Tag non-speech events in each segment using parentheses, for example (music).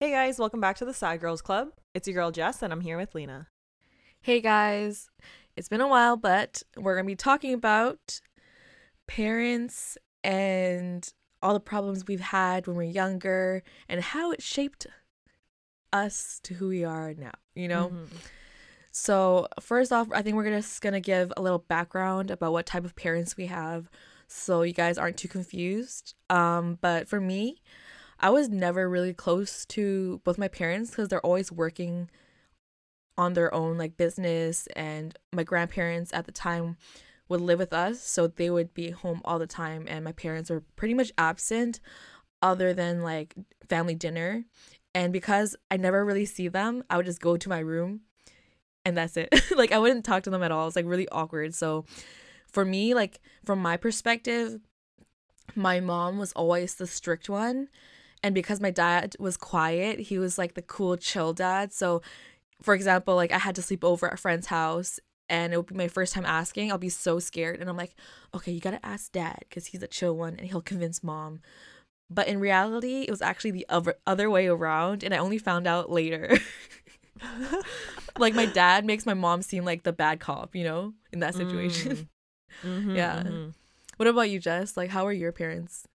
Hey guys, welcome back to the Side Girls Club. It's your girl Jess, and I'm here with Lina. Hey guys, it's been a while, but we're going to be talking about parents and all the problems we've had when we are younger and how it shaped us to who we are now, you know? Mhm. So, first off, I think we're just going to give a little background about what type of parents we have so you guys aren't too confused. Um, but for me, I was never really close to both my parents because they're always working on their own like business and my grandparents at the time would live with us so they would be home all the time and my parents were pretty much absent other than like family dinner. And because I never really see them I would just go to my room and that's it. (laughs) Like I wouldn't talk to them at all. It's like really awkward. So for me like from my perspective my mom was always the strict one and because my dad was quiet he was like the cool chill dad. So for example like i had to sleep over at a friend's house and it would be my first time asking i'll be so scared. And i'm like okay you gotta ask dad because he's a chill one and he'll convince mom. But in reality it was actually the other other way around and i only found out later. (laughs) Like my dad makes my mom seem like the bad cop you know in that situation. Mhm, (laughs) Yeah. mhm. what about you jess? Like how are your parents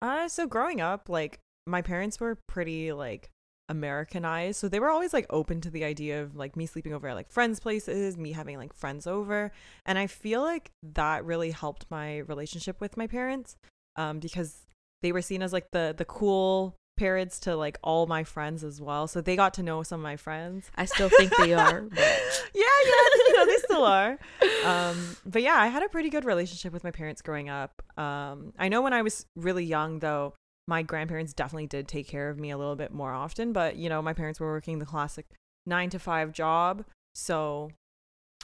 Uh, so growing up, like my parents were pretty like Americanized, so they were always like open to the idea of like me sleeping over at like friends' places, me having like friends over, and I feel like that really helped my relationship with my parents, um, because they were seen as like the the cool parents to like all my friends as well, so they got to know some of my friends. i still think they are but (laughs) yeah, yeah, they still are. Um, but yeah, I had a pretty good relationship with my parents growing up. Um, I know when I was really young, though, my grandparents definitely did take care of me a little bit more often. But you know, my parents were working the classic nine to five job, so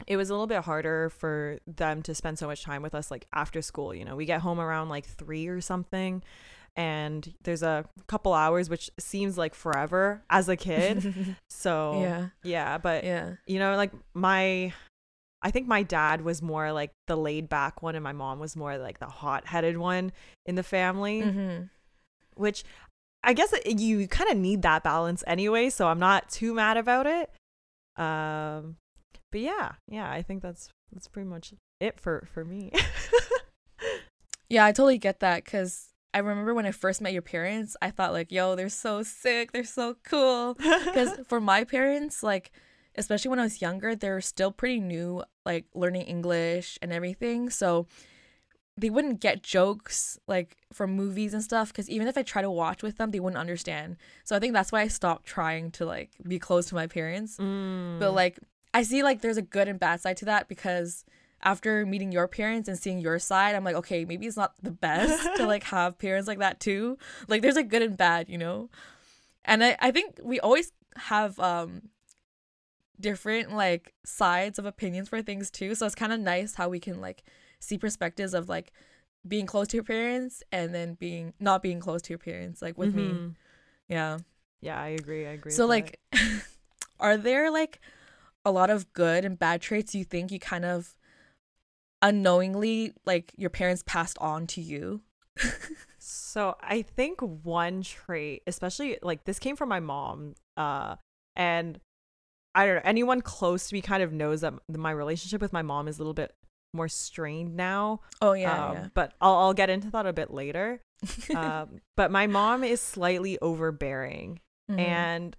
it was a little bit harder for them to spend so much time with us, like after school. You know, we get home around like three or something. And there's a couple hours, which seems like forever as a kid. (laughs) So yeah yeah, but yeah you know like my i think my dad was more like the laid back one and my mom was more like the hot headed one in the family mm-hmm. which i guess you kind of need that balance anyway so i'm not too mad about it um but yeah yeah i think that's that's pretty much it for for me (laughs) Yeah, I totally get that because I remember when I first met your parents, I thought like, yo, they're so sick, they're so cool. (laughs) Because for my parents, like, especially when I was younger, they're still pretty new, like learning English and everything. So they wouldn't get jokes like from movies and stuff. Because even if I try to watch with them, they wouldn't understand. So I think that's why I stopped trying to like be close to my parents. Mm. But like, I see like there's a good and bad side to that because after meeting your parents and seeing your side, I'm like, okay, maybe it's not the best to (laughs) like have parents like that too. Like there's a good and bad, you know? And I, I think we always have um different like sides of opinions for things too. So it's kind of nice how we can like see perspectives of like being close to your parents and then being not being close to your parents, like with me. Mhm. Yeah. yeah i agree i agree So like (laughs) are there like a lot of good and bad traits you think you kind of unknowingly like your parents passed on to you? So I think one trait, especially like this came from my mom, uh, and I don't know, anyone close to me kind of knows that my relationship with my mom is a little bit more strained now. Oh yeah, um, But I'll, I'll get into that a bit later. (laughs) um, but my mom is slightly overbearing. Mhm. And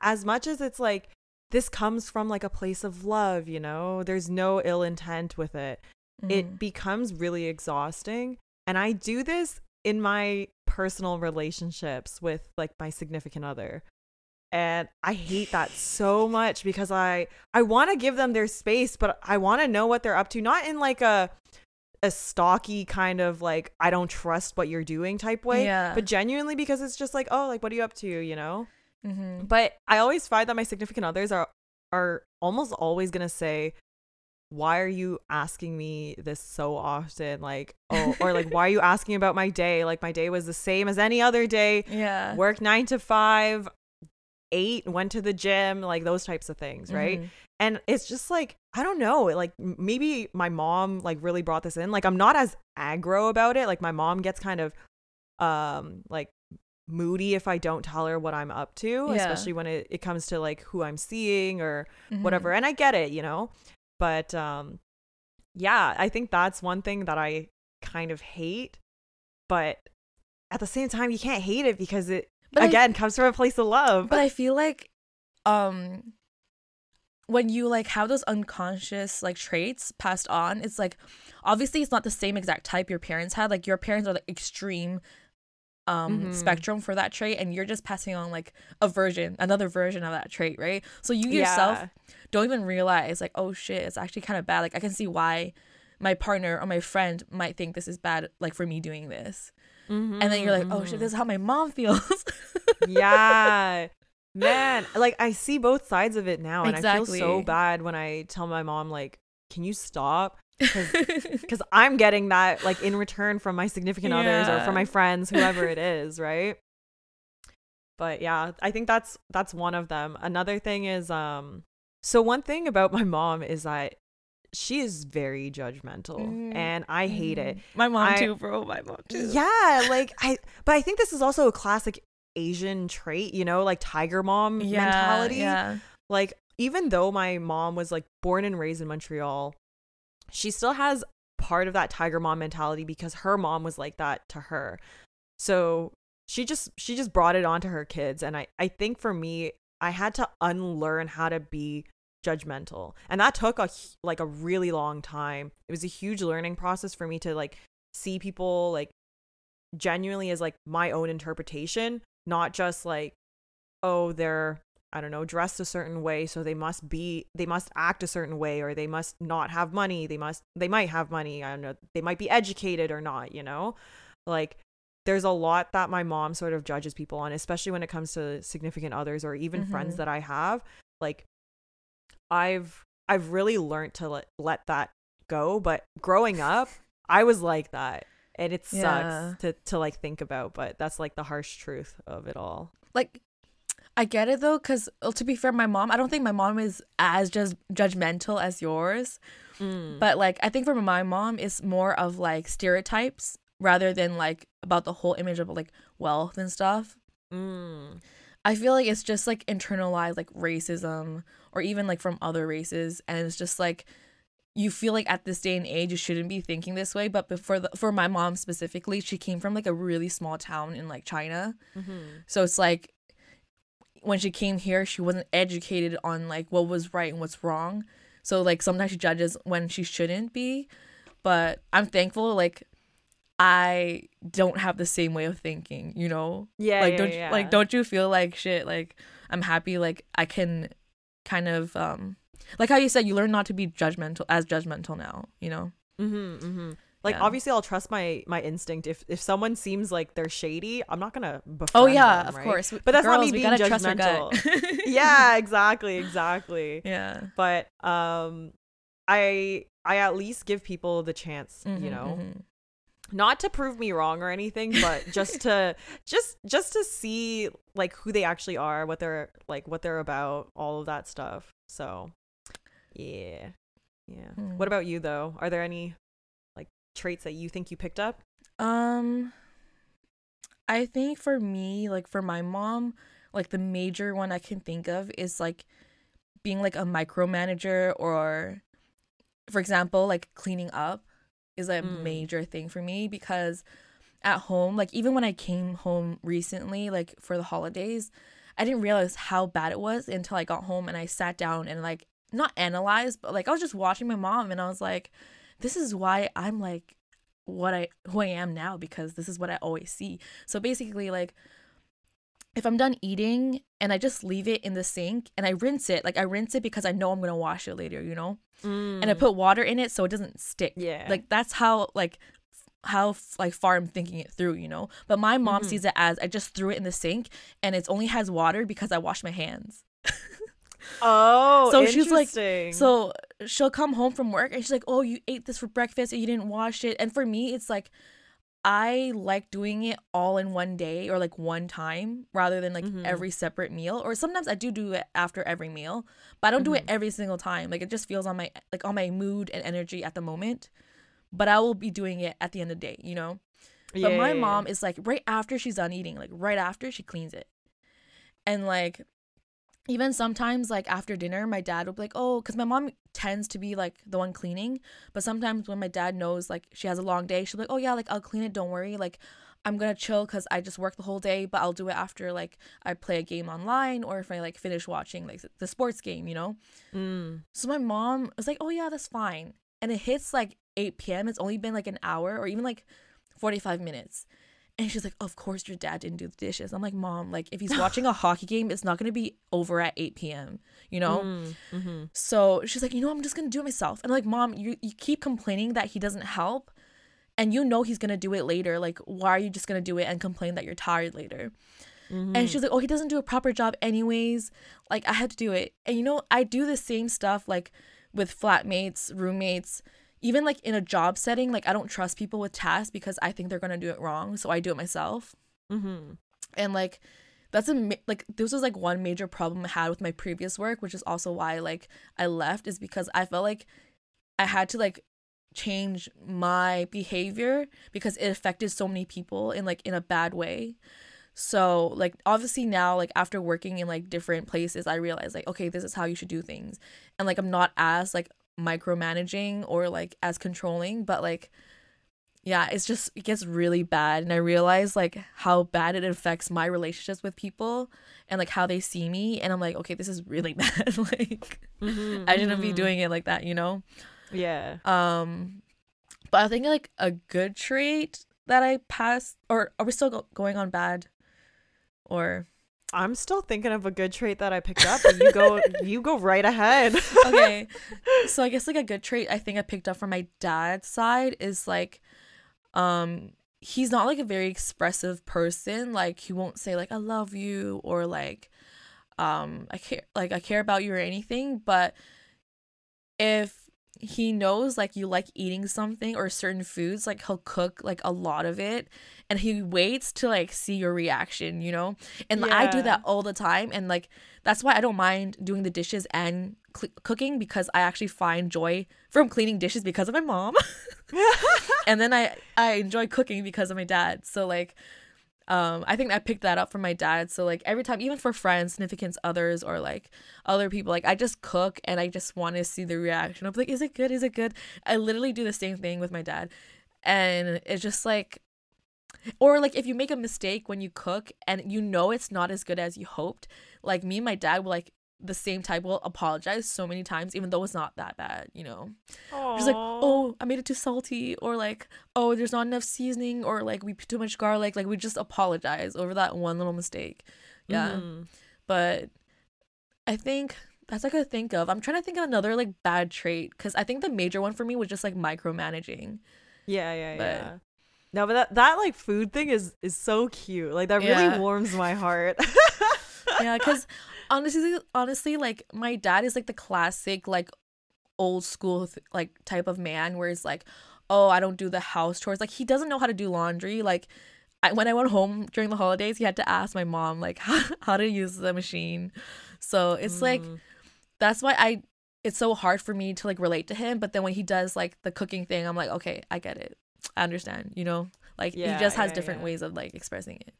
as much as it's like, this comes from like a place of love, you know, there's no ill intent with it. Mhm. it becomes really exhausting. And i do this in my personal relationships with like my significant other. And i hate that so much because i i want to give them their space but i want to know what they're up to. Not in like a a stocky kind of like i don't trust what you're doing type way Yeah. but genuinely because it's just like oh like what are you up to? you know Mhm. but I always find that my significant others are are almost always gonna say, "Why are you asking me this so often?" Like, oh, or like, "Why are you (laughs) asking about my day?" Like, my day was the same as any other day. Yeah. Work nine to five, eight, went to the gym, like those types of things, right? Mhm. And it's just like I don't know, like maybe my mom like really brought this in. Like I'm not as aggro about it. Like my mom gets kind of um like moody if I don't tell her what I'm up to, Yeah. especially when it, it comes to like who I'm seeing or Mhm. whatever. And I get it, you know. But um yeah, I think that's one thing that I kind of hate. But at the same time, you can't hate it because it But I- again comes from a place of love. But I feel like um when you like have those unconscious like traits passed on, it's like obviously it's not the same exact type your parents had. Like your parents are like extreme um Mhm. spectrum for that trait and you're just passing on like a version, another version of that trait, right? So you yourself Yeah. don't even realize like, oh shit, it's actually kind of bad. Like I can see why my partner or my friend might think this is bad like for me doing this. And then you're like, oh shit, Mhm. this is how my mom feels. yeah (laughs) man like i see both sides of it now and i feel so bad when i tell my mom like can you stop because (laughs) i'm getting that like in return from my significant others or from my friends whoever it (laughs) is right but yeah i think that's that's one of them another thing is um so one thing about my mom is that she is very judgmental Mhm. and i hate it My mom I- too, bro. My mom too. yeah, like I but I think this is also a classic Asian trait, you know, like tiger mom Yeah, mentality. Yeah. Like even though my mom was like born and raised in Montreal, she still has part of that tiger mom mentality because her mom was like that to her. So she just she just brought it on to her kids and I I think for me I had to unlearn how to be judgmental. And that took a like a really long time. It was a huge learning process for me to like see people like genuinely as like my own interpretation, not just like oh they're I don't know, dressed a certain way, so they must be they must act a certain way or they must not have money. They must they might have money. I don't know. They might be educated or not, you know? Like there's a lot that my mom sort of judges people on, especially when it comes to significant others or even friends Mhm. that I have. Like I've I've really learned to let let that go, but growing up, I was like that. And it sucks Yeah. to to like think about, but that's like the harsh truth of it all. Like, I get it though, because to be fair, my mom, I don't think my mom is as just judgmental as yours. Mm. But like, I think for my mom, it's more of like stereotypes rather than like about the whole image of like wealth and stuff. Mm. I feel like it's just like internalized like racism or even like from other races and it's just like you feel like at this day and age you shouldn't be thinking this way but for the for my mom specifically she came from like a really small town in like China Mm-hmm. so it's like when she came here she wasn't educated on like what was right and what's wrong. So like sometimes she judges when she shouldn't be. But I'm thankful like I don't have the same way of thinking you know? Yeah, like yeah, don't yeah. like don't you feel like shit? Like i'm happy like i can kind of um like how you said you learn not to be judgmental as judgmental now you know? Mm-hmm, mm-hmm. Like Yeah. obviously, I'll trust my my instinct. If if someone seems like they're shady, I'm not gonna befriend oh yeah them, of right? course But that's not me being judgmental. (laughs) yeah, exactly, exactly. yeah But um, I I at least give people the chance, you Mhm, know, mhm. not to prove me wrong or anything, but just to (laughs) just just to see like who they actually are, what they're like, what they're about, all of that stuff. So, yeah, yeah. Hmm. What about you though? Are there any traits that you think you picked up? um i think for me like for my mom like the major one i can think of is like being like a micromanager or for example like cleaning up is a Mm. major thing for me because at home like even when i came home recently like for the holidays i didn't realize how bad it was until i got home and i sat down and like not analyzed but like i was just watching my mom and i was like this is why i'm like what i who i am now because this is what i always see so basically like if i'm done eating and i just leave it in the sink and i rinse it like i rinse it because i know i'm gonna wash it later you know and I put water in it so it doesn't stick. Mm. yeah, Like that's how like how like far I'm thinking it through, you know. But my mom Mhm. sees it as I just threw it in the sink and it only has water because I washed my hands. (laughs) oh, so she's like- So she'll come home from work and she's like, "Oh, you ate this for breakfast and you didn't wash it." And for me, it's like I like doing it all in one day or like one time rather than like Mhm. every separate meal. Or sometimes I do do it after every meal, but I don't do it Mhm. every single time. Like it just feels on my like on my mood and energy at the moment. But I will be doing it at the end of the day, you know. But my yeah, yeah. mom is like right after she's done eating, like right after she cleans it. And like even sometimes like after dinner, my dad would be like, "Oh, cuz my mom tends to be like the one cleaning, but sometimes when my dad knows like she has a long day, she'll be like, "Oh yeah, like I'll clean it, don't worry." Like I'm to chill cuz I just work the whole day, but I'll do it after like I play a game online or if I like finish watching like the sports game, you know? Mm. So my mom was like, "Oh yeah, that's fine." And it hits like 8 p.m. It's only been like an hour or even like 45 minutes. And she's like, "Of course your dad didn't do the dishes." I'm like, "Mom, like if he's watching a (sighs) hockey game, it's not going to be over at 8 p.m., you know?" Mm. Mhm. So she's like, "You know, I'm just going to do it myself." And I'm like, "Mom, you you keep complaining that he doesn't help, and you know he's going to do it later. Like why are you just going to do it and complain that you're tired later?" Mhm. And she's like, "Oh, he doesn't do a proper job anyways. Like I had to do it." And you know, I do the same stuff like with flatmates, roommates, even like in a job setting. Like I don't trust people with tasks because I think they're gonna do it wrong, so I do it myself. Mhm. And like that's a ma- like this was like one major problem I had with my previous work, which is also why like I left is because I felt like I had to like change my behavior because it affected so many people in like in a bad way. So like obviously now like after working in like different places I realized like okay this is how you should do things. And like I'm not as like micromanaging or like as controlling but like yeah it's just it gets really bad and I realize like how bad it affects my relationships with people and like how they see me and I'm like okay this is really (laughs) bad like Mhm. I shouldn't be Mhm. doing it like that you know Yeah. um, but I think like a good trait that I passed, or are we still go- going on bad? Or I'm still thinking of a good trait that I picked up, but you go (laughs) you go right ahead. okay, (laughs) so I guess like a good trait I think I picked up from my dad's side is like, um, he's not like a very expressive person. Like he won't say like I love you or like, um, I care like I care about you or anything. But if he knows like you like eating something or certain foods like he'll cook like a lot of it and he waits to like see your reaction you know? And i do that all the time and like that's why i don't mind doing the dishes and cl- cooking because i actually find joy from cleaning dishes because of my mom. (laughs) (laughs) And then i i enjoy cooking because of my dad. So like um i think i picked that up from my dad. So like every time even for friends significant others or like other people like i just cook and i just want to see the reaction of like is it good? Is it good? I literally do the same thing with my dad. And it's just like or like if you make a mistake when you cook and you know it's not as good as you hoped like me and my dad will like the same type will apologize so many times even though it's not that bad you know just like oh i made it too salty or like oh there's not enough seasoning or like we put too much garlic like we just apologize over that one little mistake yeah Mhm. but i think that's like I think of i'm trying to think of another like bad trait because i think the major one for me was just like micromanaging Yeah, yeah, But- yeah. No, but that that like food thing is is so cute. Like that really Yeah. warms my heart. yeah because (laughs) honestly honestly like my dad is like the classic like old school like type of man where it's like oh i don't do the house chores. Like he doesn't know how to do laundry. Like I, when i went home during the holidays he had to ask my mom like how, (laughs) how to use the machine. So it's like Mm. that's why i it's so hard for me to like relate to him but then when he does like the cooking thing i'm like okay i get it. I understand you know? Like Yeah, he just has yeah, different yeah. ways of like expressing it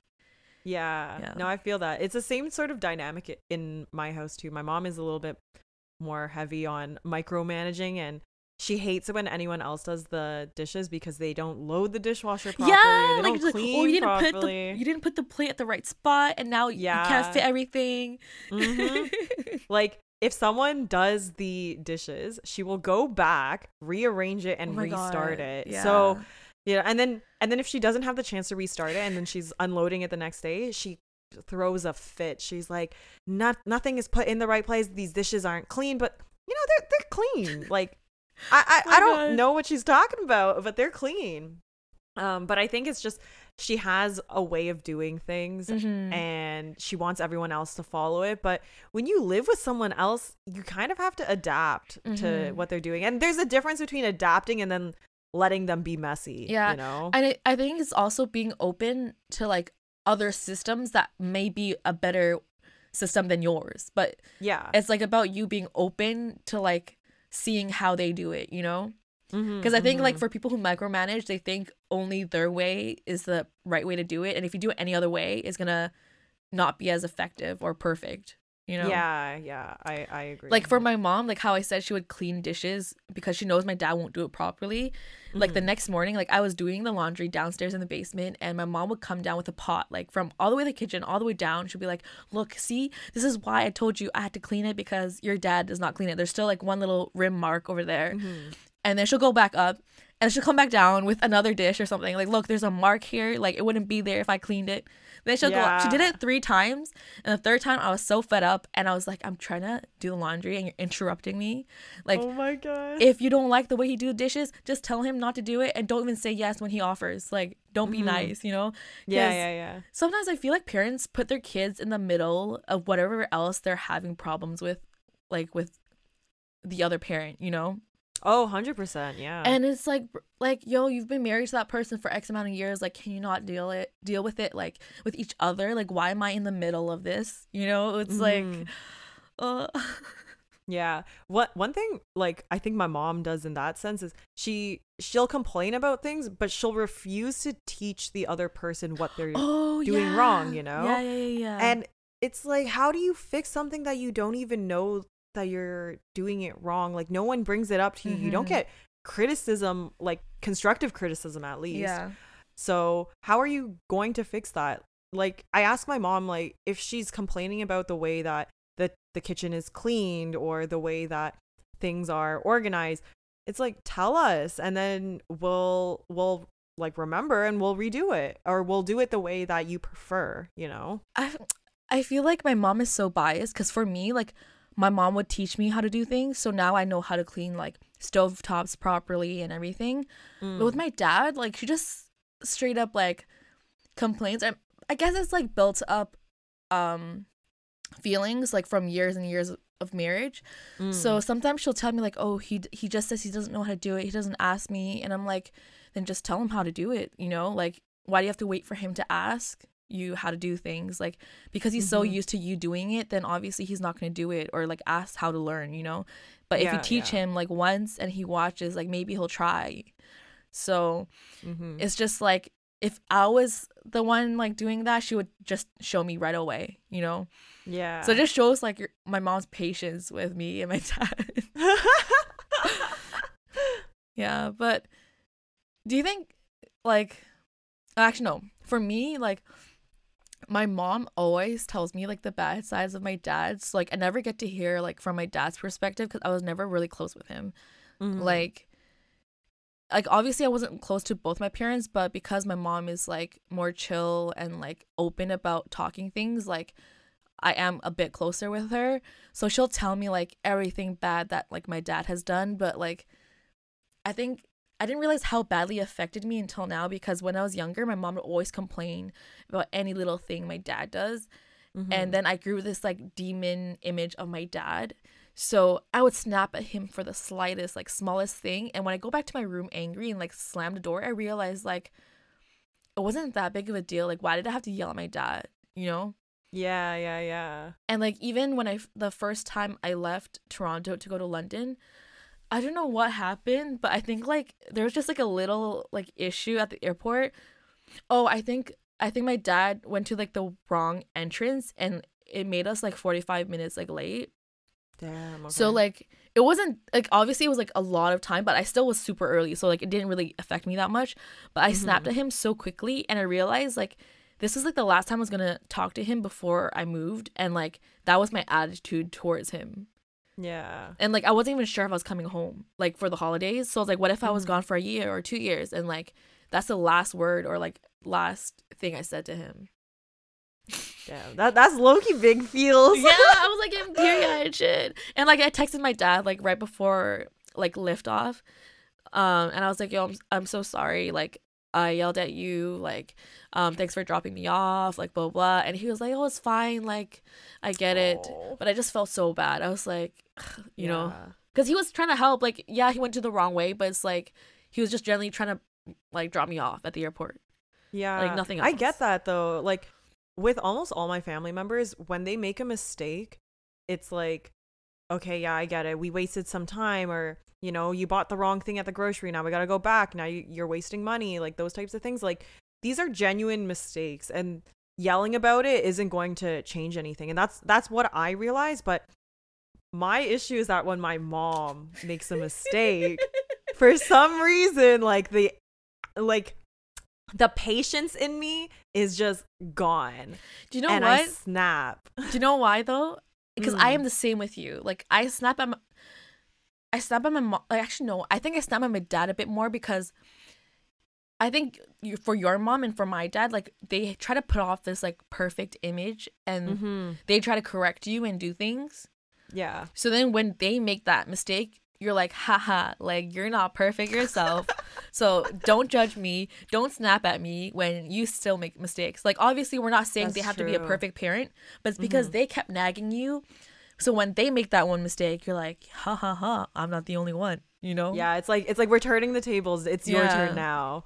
Yeah. Yeah. No, I feel that. It's the same sort of dynamic in my house too. My mom is a little bit more heavy on micromanaging and she hates it when anyone else does the dishes because they don't load the dishwasher properly. yeah, they like, don't like, clean oh, you didn't put the you didn't put the plate at the right spot, and now you Yeah. can't fit everything. Mhm. (laughs) like if someone does the dishes, she will go back, rearrange it, and Oh restart God, it. yeah. So yeah, and then and then if she doesn't have the chance to restart it, and then she's unloading it the next day, she throws a fit. She's like, "Not nothing is put in the right place. These dishes aren't clean, but you know they're they're clean. Like I I, (laughs) Oh I don't God. know what she's talking about, but they're clean. Um, but I think it's just she has a way of doing things Mhm. and she wants everyone else to follow it. But when you live with someone else, you kind of have to adapt to Mhm. what they're doing. And there's a difference between adapting and then letting them be messy. Yeah, You know? and I, I think it's also being open to like other systems that may be a better system than yours, but yeah. it's like about you being open to like seeing how they do it. You know? Mm-hmm, because I think like mm-hmm. for people who micromanage, they think only their way is the right way to do it, and if you do it any other way, it's gonna not be as effective or perfect. You know? Yeah, yeah, I I agree. Like for my mom, like how I said she would clean dishes because she knows my dad won't do it properly. Like the Mhm. next morning, like I was doing the laundry downstairs in the basement, and my mom would come down with a pot, like from all the way to the kitchen, all the way down. She'd be like, "Look, see, this is why I told you I had to clean it because your dad does not clean it. There's still like one little rim mark over there." Mhm. and then she'll go back up and she'll come back down with another dish or something like look there's a mark here like it wouldn't be there if i cleaned it then she'll go up she did it three times and the third time i was so fed up and i was like i'm trying to do the laundry and you're interrupting me like oh my god. if you don't like the way he do the dishes just tell him not to do it and don't even say yes when he offers like don't be Mhm. nice you know Yeah, yeah, yeah. sometimes i feel like parents put their kids in the middle of whatever else they're having problems with like with the other parent you know Oh, 100%, yeah. and it's like like yo you've been married to that person for x amount of years like can you not deal it deal with it like with each other like why am i in the middle of this you know it's like Mhm. uh (laughs) Yeah. What one thing like I think my mom does in that sense is she she'll complain about things but she'll refuse to teach the other person what they're oh doing wrong, you know? yeah yeah yeah, yeah. And it's like how do you fix something that you don't even know that you're doing it wrong? Like no one brings it up to you. You don't Mhm. get criticism like constructive criticism at least. yeah So, how are you going to fix that? Like, I asked my mom, like, if she's complaining about the way that the, the kitchen is cleaned or the way that things are organized. It's like, tell us, and then we'll, we'll like remember and we'll redo it or we'll do it the way that you prefer, you know? i i feel like my mom is so biased because for me like my mom would teach me how to do things so now i know how to clean like stove tops properly and everything But with my dad, like she just straight up like complains. I I guess it's like built up um feelings like from years and years of marriage. Mm. So sometimes she'll tell me like, "Oh, he he just says he doesn't know how to do it. He doesn't ask me." And I'm like, "Then just tell him how to do it." You know? Like why do you have to wait for him to ask you how to do things? Like because he's so Mhm. used to you doing it, then obviously he's not going to do it or like ask how to learn, you know? But if you teach yeah. him like once and he watches, like maybe he'll try. So Mhm. it's just like if I was the one like doing that, she would just show me right away, you know. yeah. So it just shows like your, my mom's patience with me and my (laughs) dad. yeah, but do you think like actually no, for me like my mom always tells me like the bad sides of my dad. So like I never get to hear like from my dad's perspective cuz I was never really close with him Mhm. like like obviously I wasn't close to both my parents, but because my mom is like more chill and like open about talking things, like I am a bit closer with her. So she'll tell me like everything bad that like my dad has done, but like I think I didn't realize how badly it affected me until now because when I was younger, my mom would always complain about any little thing my dad does. Mhm. And then I grew this like demon image of my dad. So I would snap at him for the slightest, like smallest thing. And when I go back to my room angry and like slam the door, I realized like it wasn't that big of a deal. Like, why did I have to yell at my dad? You know? yeah, yeah, yeah. And like even when I the first time I left Toronto to go to London, I don't know what happened, but I think like there was just like a little like issue at the airport. Oh, I think I think my dad went to like the wrong entrance and it made us like 45 minutes like late. Damn. So like it wasn't like obviously it was like a lot of time, but I still was super early, so like it didn't really affect me that much. But I snapped Mhm. at him so quickly and I realized like this was like the last time I was gonna talk to him before I moved and like that was my attitude towards him. Yeah. And like I wasn't even sure if I was coming home like for the holidays. So I was like, what if I was Mhm. gone for a year or two years? And like that's the last word or like last thing I said to him. Damn. That that's lowkey big feels. yeah, (laughs) I was like getting teary eyed shit. And like I texted my dad like right before like lift off. Um and I was like, yo, I'm I'm so sorry. Like I yelled at you, like, um, thanks for dropping me off, like blah blah. And he was like, Oh, it's fine, like, I get it. But I just felt so bad. I was like, (sighs) you know, because he was trying to help. Like, yeah, he went to the wrong way, but it's like he was just generally trying to like drop me off at the airport. Yeah. Like, nothing else. I get that though. Like with almost all my family members, when they make a mistake, it's like, okay, yeah, I get it. We wasted some time or you know, you bought the wrong thing at the grocery. Now we got to go back. Now you, you're wasting money. Like those types of things. Like these are genuine mistakes and yelling about it isn't going to change anything. And that's that's what I realize, but my issue is that when my mom makes a mistake, (laughs) for some reason like the like the patience in me is just gone. Do you know and what? I snap. Do you know why though? Because I Mm. am the same with you. Like I snap at my, I snap at my mom. Like actually no, I think I snap at my dad a bit more because I think you, for your mom and for my dad, like they try to put off this like perfect image and Mm-hmm. they try to correct you and do things. Yeah. So then when they make that mistake, you're like, haha, like you're not perfect yourself. (laughs) so don't judge me. Don't snap at me when you still make mistakes. Like obviously we're not saying they That's have to be a perfect parent, but it's because they kept nagging you. So when they make that one mistake, you're like, ha ha ha, I'm not the only one, you know? Yeah, it's like it's like we're turning the tables. It's your turn now.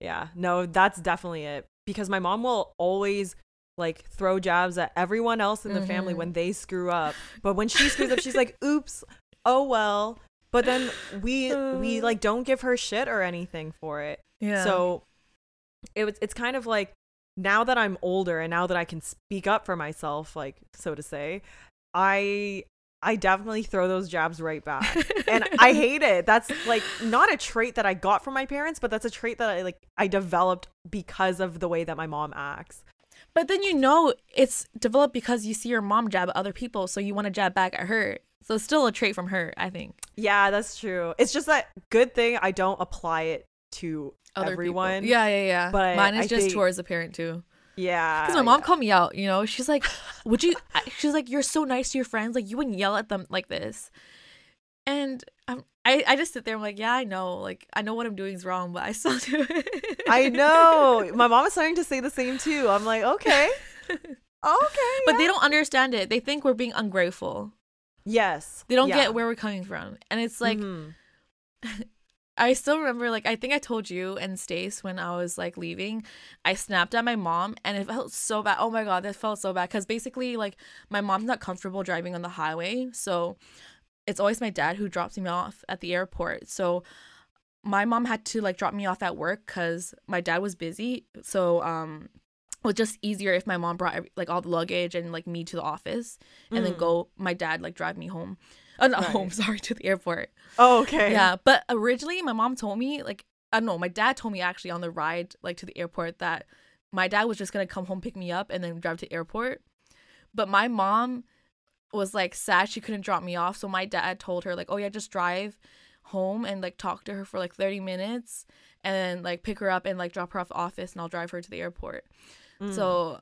Yeah. No, that's definitely it. Because my mom will always like throw jabs at everyone else in the family Mhm. when they screw up. But when she screws up, she's (laughs) like, "Oops. Oh well." But then we we (sighs) like don't give her shit or anything for it. Yeah. So it was it's kind of like now that I'm older and now that I can speak up for myself, like so to say, I I definitely throw those jabs right back. and I (laughs) hate it. That's like not a trait that I got from my parents, but that's a trait that I like I developed because of the way that my mom acts. But then you know it's developed because you see your mom jab at other people, so you want to jab back at her. So it's still a trait from her, I think. Yeah, that's true. It's just that good thing I don't apply it to Other everyone. People. Yeah, yeah, yeah. But Mine is I just think- towards the parent too. Yeah. Because my mom yeah. called me out, you know, she's like, "Would you?" She's like, "You're so nice to your friends. Like you wouldn't yell at them like this." And um, I, I just sit there. I'm like, "Yeah, I know. Like I know what I'm doing is wrong, but I still (laughs) do it." I know. My mom is starting to say the same too. I'm like, okay. (laughs) Okay. but yeah. they don't understand it. They think we're being ungrateful. Yes. They don't yeah. get where we're coming from, and it's like. Mhm. (laughs) I still remember, like, I think I told you and Stace when I was like leaving, I snapped at my mom and it felt so bad. Oh my God, that felt so bad. Because basically, like, my mom's not comfortable driving on the highway. So it's always my dad who drops me off at the airport. So my mom had to like drop me off at work because my dad was busy. So, um, was just easier if my mom brought every- like all the luggage and like me to the office and then Mm. go, my dad like drive me home. Uh, not (laughs) Right. home, sorry, to the airport. Oh, okay. Yeah, but originally my mom told me like I don't know, my dad told me actually on the ride like to the airport that my dad was just gonna come home pick me up and then drive to the airport. But my mom was like sad she couldn't drop me off, so my dad told her like, "Oh yeah, just drive home and like talk to her for like 30 minutes and like pick her up and like drop her off office and I'll drive her to the airport." Mm. So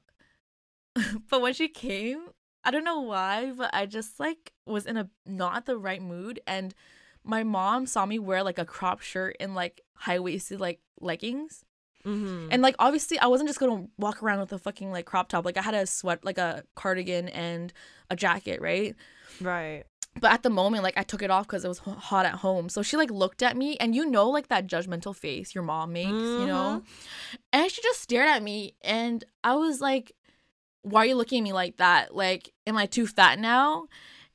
(laughs) but when she came, I don't know why, but I just like was in a not the right mood and my mom saw me wear like a crop shirt and like high waisted like leggings. Mhm. And like obviously I wasn't just gonna walk around with a fucking like crop top. Like I had a sweat like a cardigan and a jacket, right? right. But at the moment, like I took it off because it was hot at home. So she like looked at me, and you know, like that judgmental face your mom makes, you know. And she just stared at me, and I was like, "Why are you looking at me like that? Like, am I too fat now?"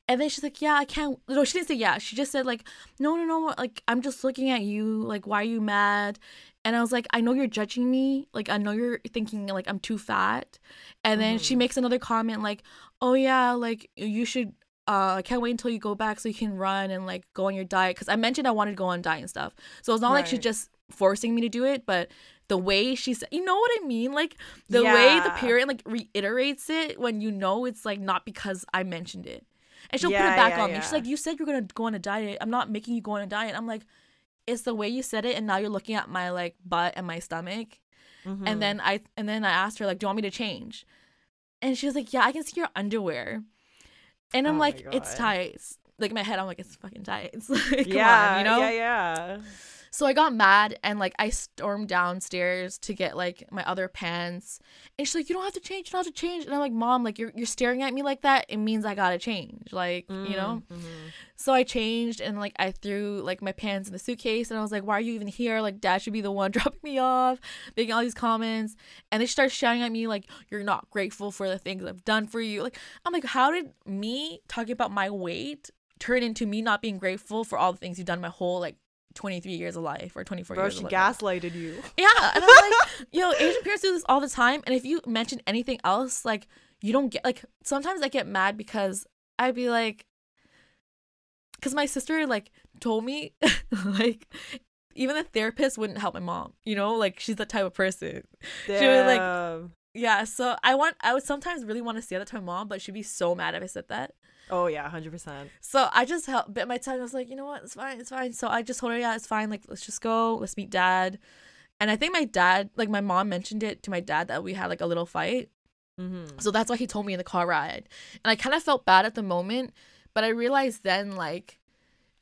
And then she's like, "Yeah, I can't." No, she didn't say yeah. She just said like, "No, no, no. Like, I'm just looking at you. Like, why are you mad?" And I was like, "I know you're judging me. Like, I know you're thinking like I'm too fat." And then she Mhm. makes another comment like, "Oh yeah, like you should uh, I can't wait until you go back so you can run and like go on your diet. Cause I mentioned I wanted to go on diet and stuff. So it's not like she's just forcing me to do it, but the way she said, you know what I mean? Like the way the parent like reiterates it when you know it's like not because I mentioned it. And she'll put it back yeah, on me. She's like, you said you're gonna go on a diet. I'm not making you go on a diet. I'm like, it's the way you said it, and now you're looking at my like butt and my stomach. Mhm. And then I and then I asked her like, "Do you want me to change?" And she was like, "Yeah, I can see your underwear." And I'm Oh like, "It's tight." Like in my head, I'm like, "It's fucking tight." It's (laughs) like, come yeah, on, you know. yeah, yeah. So I got mad and like I stormed downstairs to get like my other pants. And she's like, "You don't have to change. You don't have to change." And I'm like, "Mom, like you're you're staring at me like that. It means I gotta change. Like you know." Mhm. So I changed and like I threw like my pants in the suitcase and I was like, why are you even here? Like dad should be the one (laughs) dropping me off, making all these comments. And they start shouting at me like, you're not grateful for the things I've done for you. Like I'm like, how did me talking about my weight turn into me not being grateful for all the things you've done my whole like 23 years of life or 24 Bro, years she of life. She gaslighted you. (laughs) Yeah, and I'm like, (laughs) yo, Asian parents do this all the time, and if you mention anything else, like you don't get like sometimes I get mad because I'd be like, because my sister like told me (laughs) like even the therapist wouldn't help my mom, you know, like she's the type of person. Damn. She was like- Yeah, so I want I would sometimes really want to say that to my mom, but she'd be so mad if I said that. Oh yeah, hundred percent. So I just held, bit my tongue. I was like, you know what, it's fine, it's fine. So I just told her, yeah, it's fine. Like, let's just go. Let's meet dad. And I think my dad, like my mom mentioned it to my dad that we had like a little fight. Mm-hmm. So that's why he told me in the car ride. And I kind of felt bad at the moment, but I realized then, like,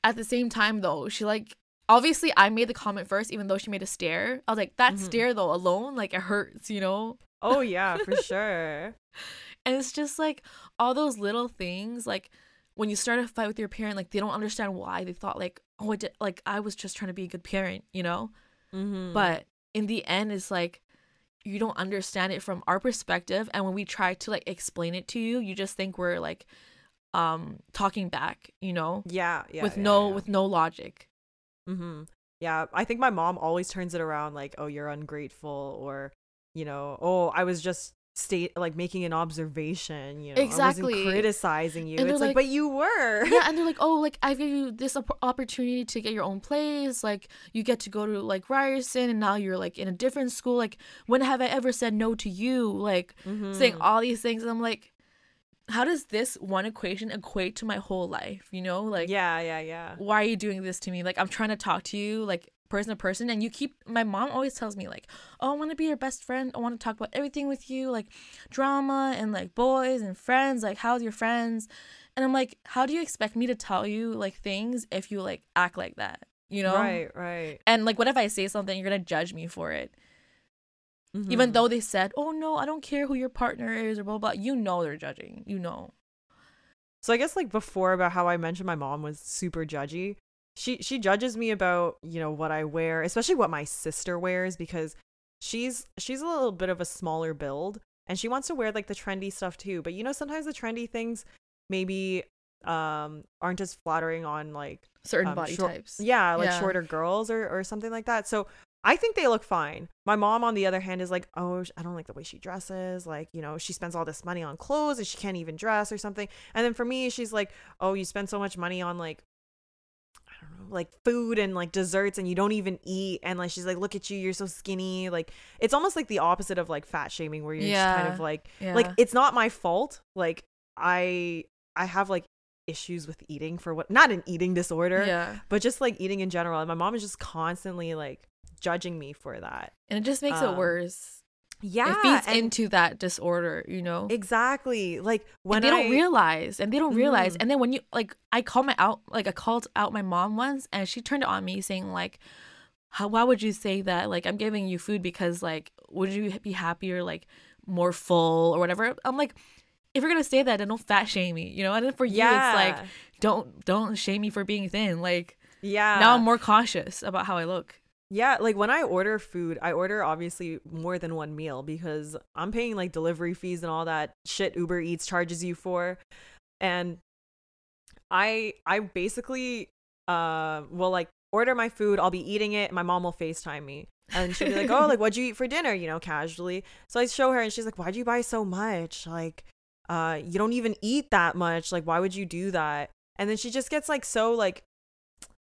at the same time though, she like obviously I made the comment first, even though she made a stare. I was like, that Mhm. stare though alone, like it hurts, you know? Oh yeah, for sure. (laughs) And it's just like all those little things, like when you start a fight with your parent, like they don't understand why. They thought like, oh, I did, like I was just trying to be a good parent, you know. Mm-hmm. But in the end, it's like you don't understand it from our perspective, and when we try to like explain it to you, you just think we're like um talking back, you know, yeah, yeah, with yeah, no yeah. with no logic. Mm-hmm. Yeah, I think my mom always turns it around like, "Oh, you're ungrateful," or you know, "Oh, I was just state like making an observation." You know, Exactly. wasn't criticizing you. And It's like, like- but you were. yeah, (laughs) and they're like, oh, like I gave you this op- opportunity to get your own place. Like you get to go to like Ryerson, and now you're like in a different school. Like when have I ever said no to you? Like saying Mhm. all these things, and I'm like, how does this one equation equate to my whole life? You know, like yeah, yeah, yeah. why are you doing this to me? Like I'm trying to talk to you, like person to person, and you keep. My mom always tells me like, oh, I want to be your best friend. I want to talk about everything with you, like drama and like boys and friends. Like how's your friends? And I'm like, how do you expect me to tell you like things if you like act like that? You know? Right, right. And like, what if I say something? You're gonna judge me for it, even Mhm. though they said, "Oh no, I don't care who your partner is," or blah blah. blah. You know they're judging. You know. So I guess like before about how I mentioned my mom was super judgy. She she judges me about, you know, what I wear, especially what my sister wears because she's she's a little bit of a smaller build and she wants to wear like the trendy stuff too. But you know sometimes the trendy things maybe um aren't as flattering on like Certain um, body short- types. Yeah, like Yeah. shorter girls or or something like that. So I think they look fine. My mom, on the other hand, is like, oh, I don't like the way she dresses. Like, you know, she spends all this money on clothes and she can't even dress or something. And then for me, she's like, oh, you spend so much money on like, I don't know, like food and like desserts and you don't even eat. And like, she's like, look at you, you're so skinny. Like, it's almost like the opposite of like fat shaming where you're just kind of like, Yeah. like, it's not my fault. Like, I, I have like issues with eating for what, not an eating disorder yeah. but just like eating in general. And my mom is just constantly like judging me for that. And it just makes Um, it worse. Yeah, it feeds and- into that disorder, you know. exactly. Like when and they I don't realize, and they don't realize. Mhm. And then when you like, I called my out, like I called out my mom once, and she turned it on me, saying like, "How? Why would you say that? Like, I'm giving you food because like, would you be happier, like, more full or whatever?" I'm like, if you're gonna say that, then don't fat shame me, you know. And then for you, yeah, it's like, don't don't shame me for being thin. Like yeah. now I'm more cautious about how I look. Yeah, like when I order food, I order obviously more than one meal because I'm paying like delivery fees and all that shit Uber Eats charges you for. And I I basically uh will like order my food, I'll be eating it, my mom will FaceTime me. And she'll be like, "Oh, like what'd you eat for dinner?" you know, casually. So I show her and she's like, "Why'd you buy so much? Like uh you don't even eat that much. Like why would you do that?" And then she just gets like so like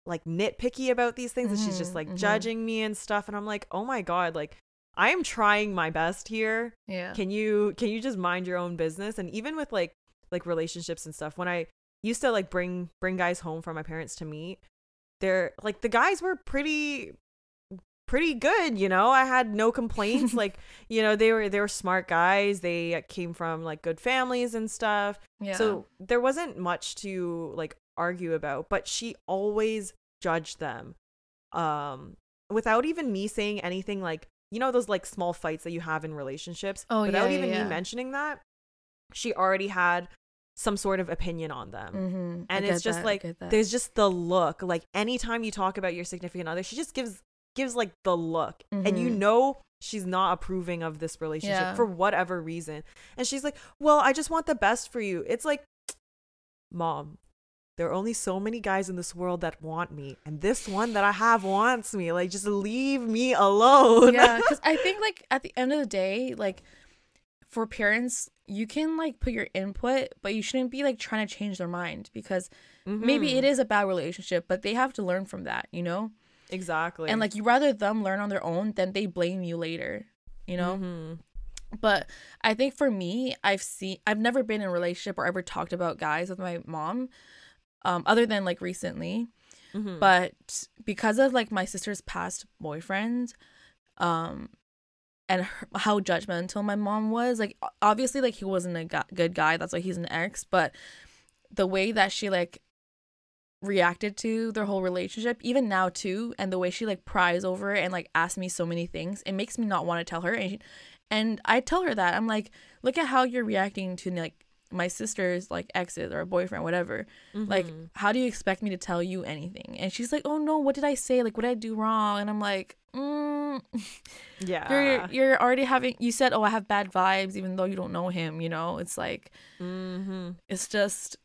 like nitpicky about these things and she's just Mhm, like mhm. judging me and stuff and I'm like, "Oh my god, like I am trying my best here. Yeah. Can you can you just mind your own business?" And even with like like relationships and stuff, when I used to like bring bring guys home for my parents to meet, they're like the guys were pretty pretty good, you know. I had no complaints (laughs) like, you know, they were they were smart guys. They came from like good families and stuff. yeah. So there wasn't much to like argue about, but she always judged them. Um without even me saying anything like you know those like small fights that you have in relationships Oh, without yeah, even yeah, me mentioning that she already had some sort of opinion on them mm-hmm. and it's just like there's just the look like anytime you talk about your significant other she just gives gives like the look and you Mhm. know she's not approving of this relationship Yeah. for whatever reason and she's like well i just want the best for you it's like mom there are only so many guys in this world that want me, and this one that I have wants me. Like, just leave me alone. yeah, because (laughs) I think like at the end of the day, like for parents, you can like put your input, but you shouldn't be like trying to change their mind because maybe Mhm. it is a bad relationship, but they have to learn from that, you know. exactly. And like you rather them learn on their own than they blame you later, you know. Mhm. But I think for me, I've seen I've never been in a relationship or ever talked about guys with my mom, um, other than like recently. Mhm. But because of like my sister's past boyfriend, um, and her, how judgmental my mom was, like obviously like he wasn't a good guy. That's why he's an ex. But the way that she like reacted to their whole relationship even now too and the way she like pries over it and like asks me so many things it makes me not want to tell her and and I tell her that I'm like look at how you're reacting to like my sister's like exes or a boyfriend whatever like Mhm. how do you expect me to tell you anything? And she's like oh no what did I say? Like what did I do wrong? And I'm like mm, (laughs) yeah. you're you're already having you said oh I have bad vibes even though you don't know him you know? It's like hmm it's just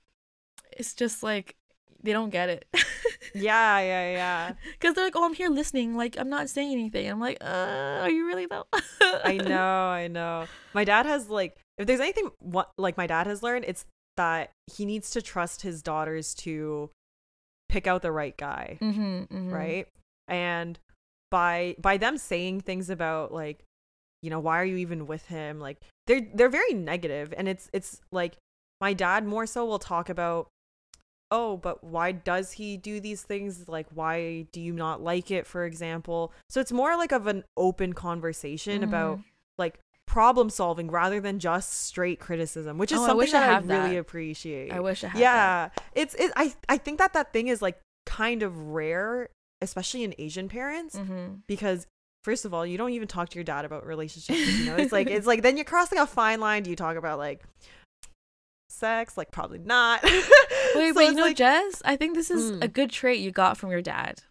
it's just like they don't get it (laughs) Yeah, yeah, yeah. because they're like oh i'm here listening like i'm not saying anything i'm like uh are you really though (laughs) I know, (laughs) I know. My dad has like if there's anything what like my dad has learned, it's that he needs to trust his daughters to pick out the right guy, mm-hmm, mm-hmm. right? And by by them saying things about like you know, why are you even with him? Like they're they're very negative and it's it's like my dad more so will talk about oh, but why does he do these things? Like, why do you not like it, for example? So it's more like of an open conversation about Mhm. like problem solving rather than just straight criticism, which is Oh, I something I that I, have really that. appreciate. i wish i had that. yeah, it's it. I I think that that thing is like kind of rare, especially in Asian parents, mm-hmm. because first of all, you don't even talk to your dad about relationships. You know, it's like (laughs) it's like then you're crossing a fine line. Do you talk about like sex? Like probably not. (laughs) wait So wait you know like- jess i think this is Mm. a good trait you got from your dad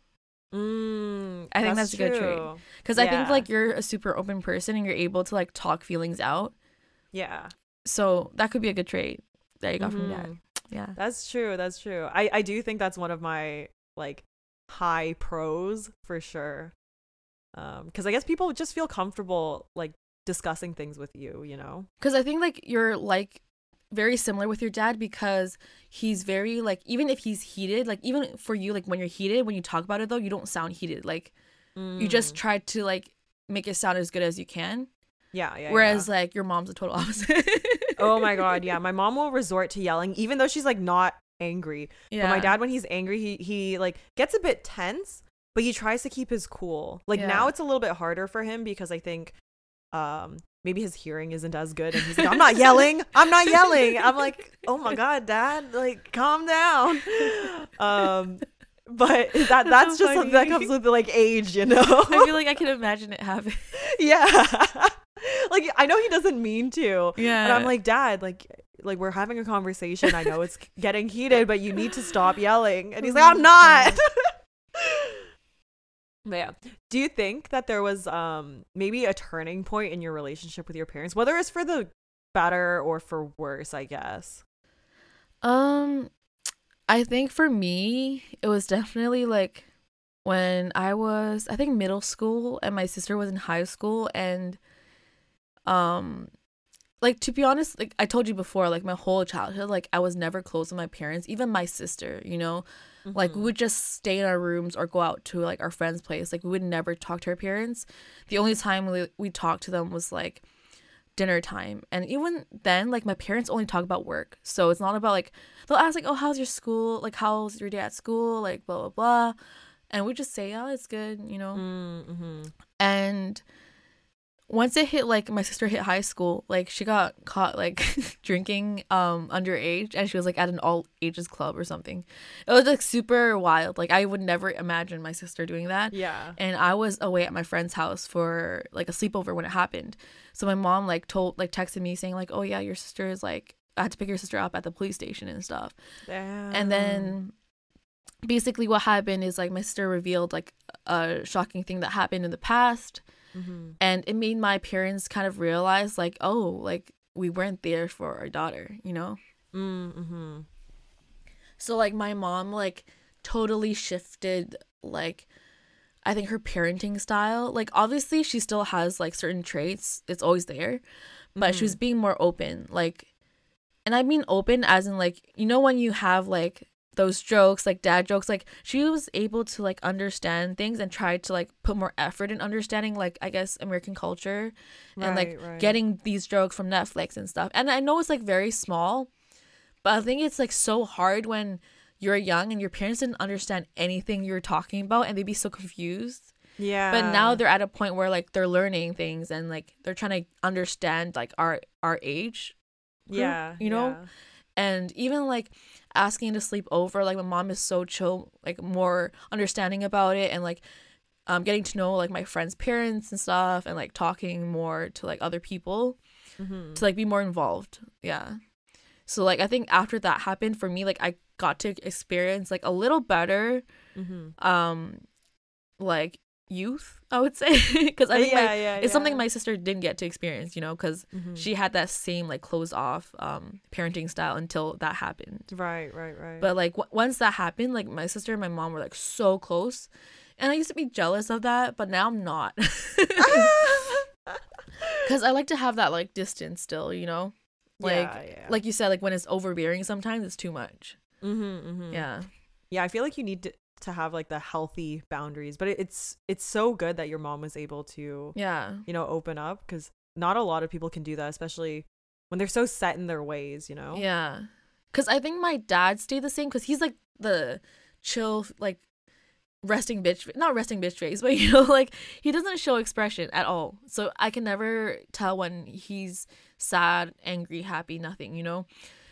Mm, I think that's a good trait. because i think like you're a super open person and you're able to like talk feelings out Yeah. so that could be a good trait that you got from your dad yeah That's true. That's true. I I do think that's one of my like high pros for sure. Um, because I guess people just feel comfortable like discussing things with you. You know. because I think like you're like very similar with your dad because he's very like even if he's heated like even for you like when you're heated when you talk about it though you don't sound heated like you just Mm. try to like make it sound as good as you can yeah, yeah. whereas yeah. like your mom's the total (laughs) opposite oh my god, yeah. My mom will resort to yelling even though she's like not angry. yeah But my dad, when he's angry, he he like gets a bit tense, but he tries to keep his cool. Like Yeah. now, it's a little bit harder for him because I think, um, maybe his hearing isn't as good, and he's like, "I'm not yelling, I'm not yelling." I'm like, "Oh my god, dad, like calm down." Um, but that that's so just something that comes with like age, you know. I feel like I can imagine it happening (laughs) yeah. like I know he doesn't mean to. yeah And I'm like, Dad, like, like we're having a conversation. I know it's getting heated, but you need to stop yelling. And he's like, (laughs) Oh I'm not. (laughs) but yeah, do you think that there was um maybe a turning point in your relationship with your parents, whether it's for the better or for worse? I guess. Um, I think for me, it was definitely like when I was, I think, middle school, and my sister was in high school, and um, like to be honest, like I told you before, like my whole childhood, like I was never close with my parents, even my sister, you know, like we Mhm. would just stay in our rooms or go out to like our friend's place. Like we would never talk to our parents. The only time we we talked to them was like dinner time. And even then, like my parents only talk about work. So it's not about like they'll ask like, Oh, how's your school? Like how's your day at school? Like blah blah blah. And we just say, Oh, it's good, you know? Mm-hmm. And once it hit like my sister hit high school, like she got caught like (laughs) drinking um underage and she was like at an all ages club or something. It was like super wild. Like I would never imagine my sister doing that. Yeah. And I was away at my friend's house for like a sleepover when it happened. So my mom like told like texted me saying like, "Oh yeah, your sister is like I had to pick your sister up at the police station and stuff." And then basically what happened is like my sister revealed like a shocking thing that happened in the past Mm-hmm. and it made my parents kind of realize like oh like we weren't there for our daughter you know Mm-hmm. So like my mom like totally shifted like I think her parenting style. Like obviously she still has like certain traits. It's always there. But she was being more open. Like and I mean open as in like you know when you have like those jokes like dad jokes like she was able to like understand things and try to like put more effort in understanding like I guess American culture and like Right, right. getting these jokes from Netflix and stuff. And I know it's like very small, but I think it's like so hard when you're young and your parents didn't understand anything you're talking about and they'd be so confused. Yeah. But now they're at a point where like they're learning things and like they're trying to understand like our our age. group, yeah, you know? yeah. And even like asking to sleep over, like my mom is so chill, like more understanding about it and like um getting to know like my friends' parents and stuff and like talking more to like other people Mhm. to like be more involved. Yeah. So like I think after that happened for me, like I got to experience like a little better Mhm. um like youth, I would say. (laughs) Cuz I think yeah, my, yeah, it's something my sister didn't get to experience, you know, cuz Mhm. she had that same like closed off um parenting style until that happened. Right, right, right. But like w- once that happened, like my sister and my mom were like so close. And I used to be jealous of that, but now I'm not. (laughs) Cuz I like to have that like distance still, you know? Like yeah, yeah. like you said like when it's overbearing sometimes it's too much. Mhm, mhm. Yeah. yeah. I feel like you need to to have like the healthy boundaries, but it, it's it's so good that your mom was able to Yeah. you know open up because not a lot of people can do that, especially when they're so set in their ways. You know. Yeah. Cuz I think my dad stayed the same cuz he's like the chill like resting bitch not resting bitch face (laughs) but you know like he doesn't show expression at all so i can never tell when he's sad angry happy nothing you know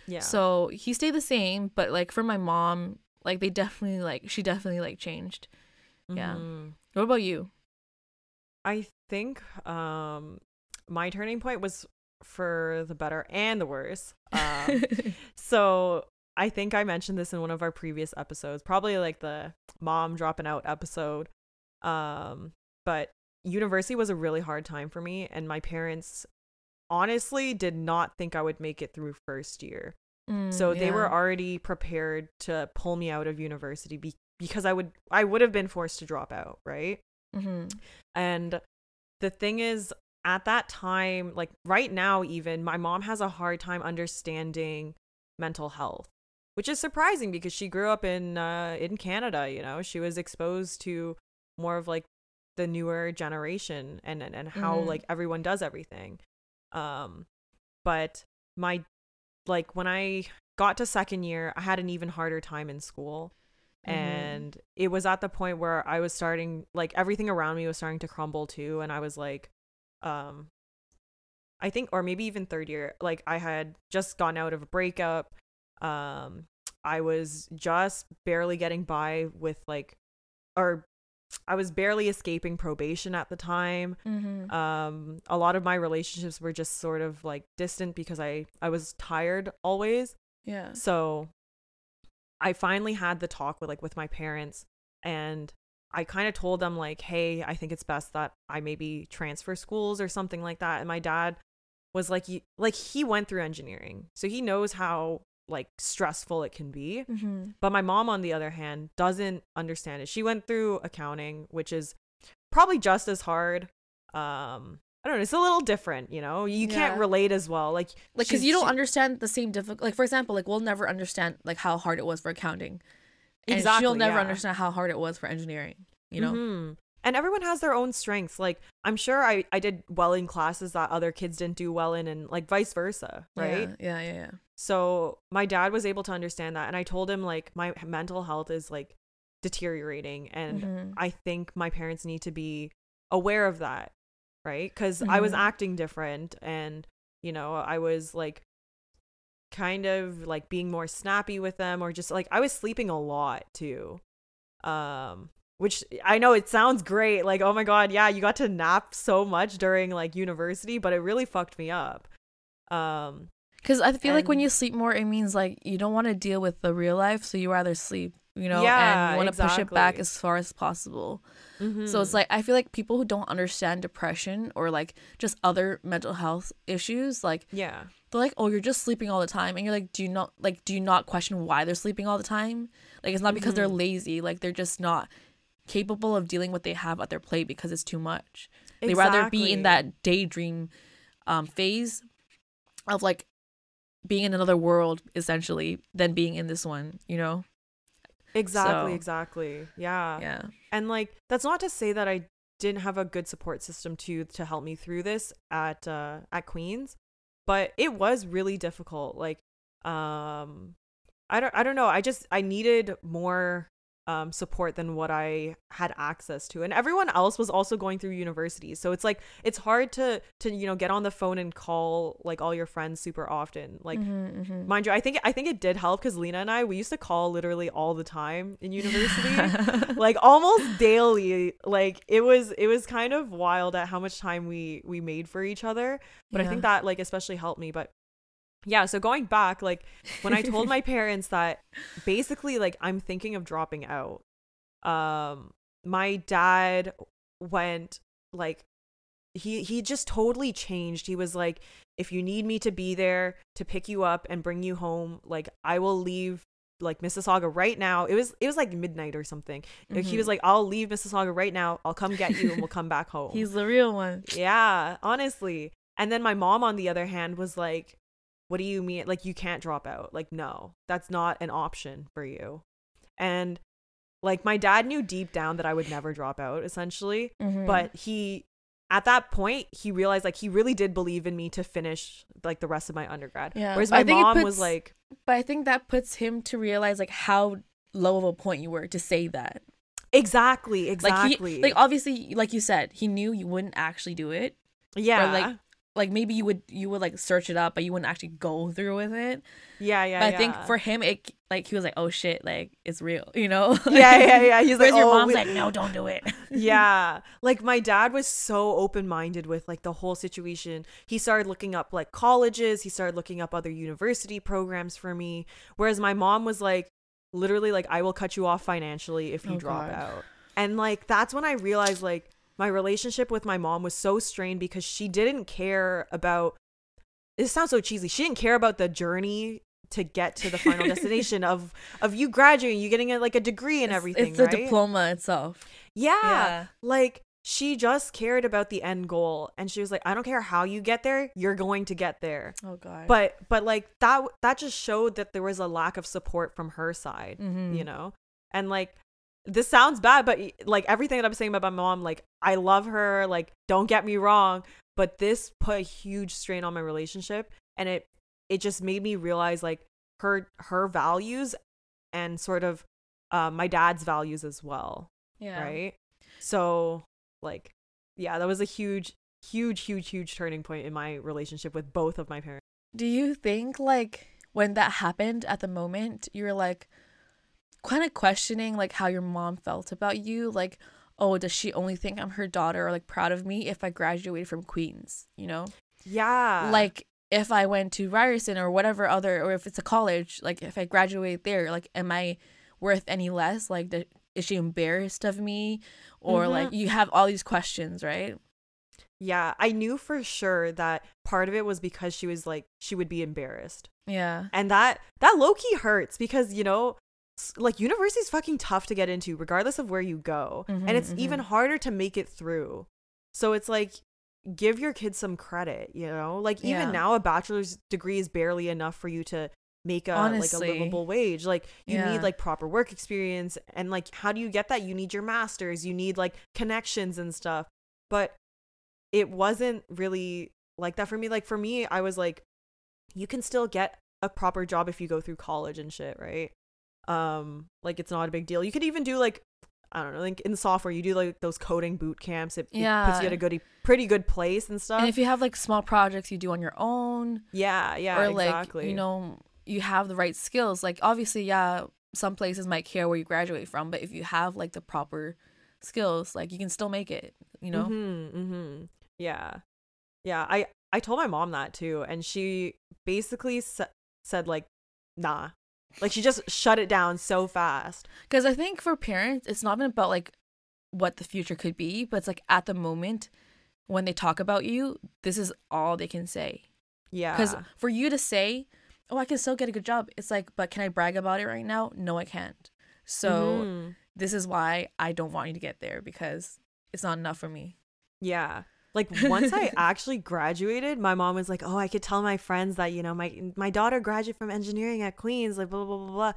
Yeah. so he stayed the same but like for my mom like they definitely like she definitely like changed yeah. Mhm. what about you I think um my turning point was for the better and the worse. Um, (laughs) so I think I mentioned this in one of our previous episodes, probably like the mom dropping out episode. Um, but university was a really hard time for me, and my parents honestly did not think I would make it through first year. Mm, So they were already prepared to pull me out of university be- because I would I would have been forced to drop out, right? Mhm. And the thing is, at that time, like right now, even my mom has a hard time understanding mental health, which is surprising because she grew up in uh, in Canada. You know, she was exposed to more of like the newer generation and and, and how Mhm. like everyone does everything. Um, but my like when I got to second year, I had an even harder time in school. Mhm. And it was at the point where I was starting like everything around me was starting to crumble too and I was like um I think or maybe even third year like I had just gone out of a breakup um I was just barely getting by with like or I was barely escaping probation at the time. Mhm. um a lot of my relationships were just sort of like distant because i i was tired always. Yeah. So i finally had the talk with like with my parents and i kind of told them like hey i think it's best that i maybe transfer schools or something like that. And my dad was like "You- like he went through engineering so he knows how like stressful it can be Mhm. but my mom, on the other hand, doesn't understand it. She went through accounting, which is probably just as hard. Um, I don't know. It's a little different, you know. You can't relate as well. Like, like because you don't she- understand the same difficult like for example like we'll never understand like how hard it was for accounting and she'll never yeah. understand how hard it was for engineering you know Mhm. And everyone has their own strengths. Like, I'm sure I I did well in classes that other kids didn't do well in, and like vice versa, right? yeah yeah yeah, yeah. So my dad was able to understand that, and I told him like my mental health is like deteriorating, and Mhm. I think my parents need to be aware of that, right? Because I was Mhm. acting different, and you know, I was like kind of like being more snappy with them, or just like I was sleeping a lot too. Um, which I know it sounds great, like oh my god, yeah, you got to nap so much during like university, but it really fucked me up. Um, Because I feel like when you sleep more, it means like you don't want to deal with the real life, so you rather sleep, you know, Yeah, and you want to push it back as far as possible. So mhm. it's like I feel like people who don't understand depression or like just other mental health issues, like yeah. they're like, "Oh, you're just sleeping all the time," and you're like, "Do you not like? Do you not question why they're sleeping all the time? Like, it's not because they're Mm-hmm. lazy. Like, they're just not capable of dealing with what they have at their plate because it's too much. They rather be in that daydream um, phase of like being in another world essentially than being in this one. You know? Exactly, So- exactly. Yeah. Yeah. And like that's not to say that I didn't have a good support system too to help me through this at uh at Queens, but it was really difficult. Like um I don't I don't know. I just I needed more um support than what I had access to. And everyone else was also going through university. So it's like it's hard to to you know get on the phone and call like all your friends super often. Like Mhm, mhm. mind you, I think I think it did help cuz Lina and I we used to call literally all the time in (laughs) university like almost daily like it was it was kind of wild at how much time we we made for each other but i think that like especially helped me but yeah so going back like when i told my (laughs) parents that basically like i'm thinking of dropping out um my dad went like he he just totally changed. He was like if you need me to be there to pick you up and bring you home like i will leave like mississauga right now. It was it was like midnight or something. Like, he was Mhm. like i'll leave mississauga right now. I'll come get you and we'll come back (laughs) home. He's the real one. yeah honestly. And then my mom on the other hand was like what do you mean like you can't drop out like no that's not an option for you and like my dad knew deep down that i would never drop out essentially Mhm. but he at that point he realized like he really did believe in me to finish like the rest of my undergrad Yeah, whereas my mom was like But I think that puts him to realize like how low of a point you were to say that. exactly exactly Like he, like obviously, like you said, he knew you wouldn't actually do it. yeah like, Like maybe you would you would like search it up, but you wouldn't actually go through with it. yeah yeah but I think for him, it like he was like, oh shit, like it's real, (laughs) you know? yeah yeah yeah (laughs) he's like your "Oh, mom's we- like, no, don't do it. (laughs) yeah like my dad was so open-minded with like the whole situation he started looking up like colleges he started looking up other university programs for me whereas my mom was like literally like i will cut you off financially if you Oh, drop God. out and like that's when i realized like my relationship with my mom was so strained because she didn't care about it sounds so cheesy she didn't care about the journey to get to the final (laughs) destination of of you graduating you getting a, like a degree and everything It's the right? diploma itself. Yeah. Yeah. Like she just cared about the end goal and she was like I don't care how you get there, you're going to get there. Oh god. But but like that that just showed that there was a lack of support from her side, Mhm. you know. And like this sounds bad, but like everything that I'm saying about my mom, like I love her, like don't get me wrong, but this put a huge strain on my relationship and it it just made me realize like her her values and sort of uh, my dad's values as well yeah. right so like yeah that was a huge huge huge huge turning point in my relationship with both of my parents Do you think like when that happened at the moment, you were like kind of questioning like how your mom felt about you? Like, oh, does she only think I'm her daughter or like proud of me if I graduated from Queens, you know? yeah like if I went to Ryerson or whatever other or if it's a college, like if I graduate there, like am I worth any less? Like the, is she embarrassed of me? Or Mhm. like you have all these questions, right? yeah i knew for sure that part of it was because she was like she would be embarrassed Yeah. and that that low-key hurts because you know like university is fucking tough to get into regardless of where you go and Mhm, it's even mhm. harder to make it through so it's like give your kids some credit you know like even Yeah. now a bachelor's degree is barely enough for you to make a Honestly. like a livable wage like you Yeah. need like proper work experience and like how do you get that you need your masters you need like connections and stuff but it wasn't really like that for me like for me i was like you can still get a proper job if you go through college and shit right um like it's not a big deal. You could even do like i don't know like in software you do like those coding boot camps. It, it puts you at a good pretty good place and stuff. And if you have like small projects you do on your own, yeah yeah or like exactly. you know you have the right skills like obviously yeah some places might care where you graduate from but if you have like the proper skills like you can still make it you know? Hmm hmm yeah. Yeah i i told my mom that too and she basically sa- said like nah like she just shut it down so fast because i think for parents it's not even about like what the future could be but it's like at the moment when they talk about you this is all they can say Yeah. Because for you to say, "Oh, I can still get a good job," it's like, but can I brag about it right now? No, I can't. So Mhm. this is why I don't want you to get there because it's not enough for me. Yeah. Like once I actually graduated, my mom was like, "Oh, I could tell my friends that you know my my daughter graduated from engineering at Queens, like blah blah blah blah."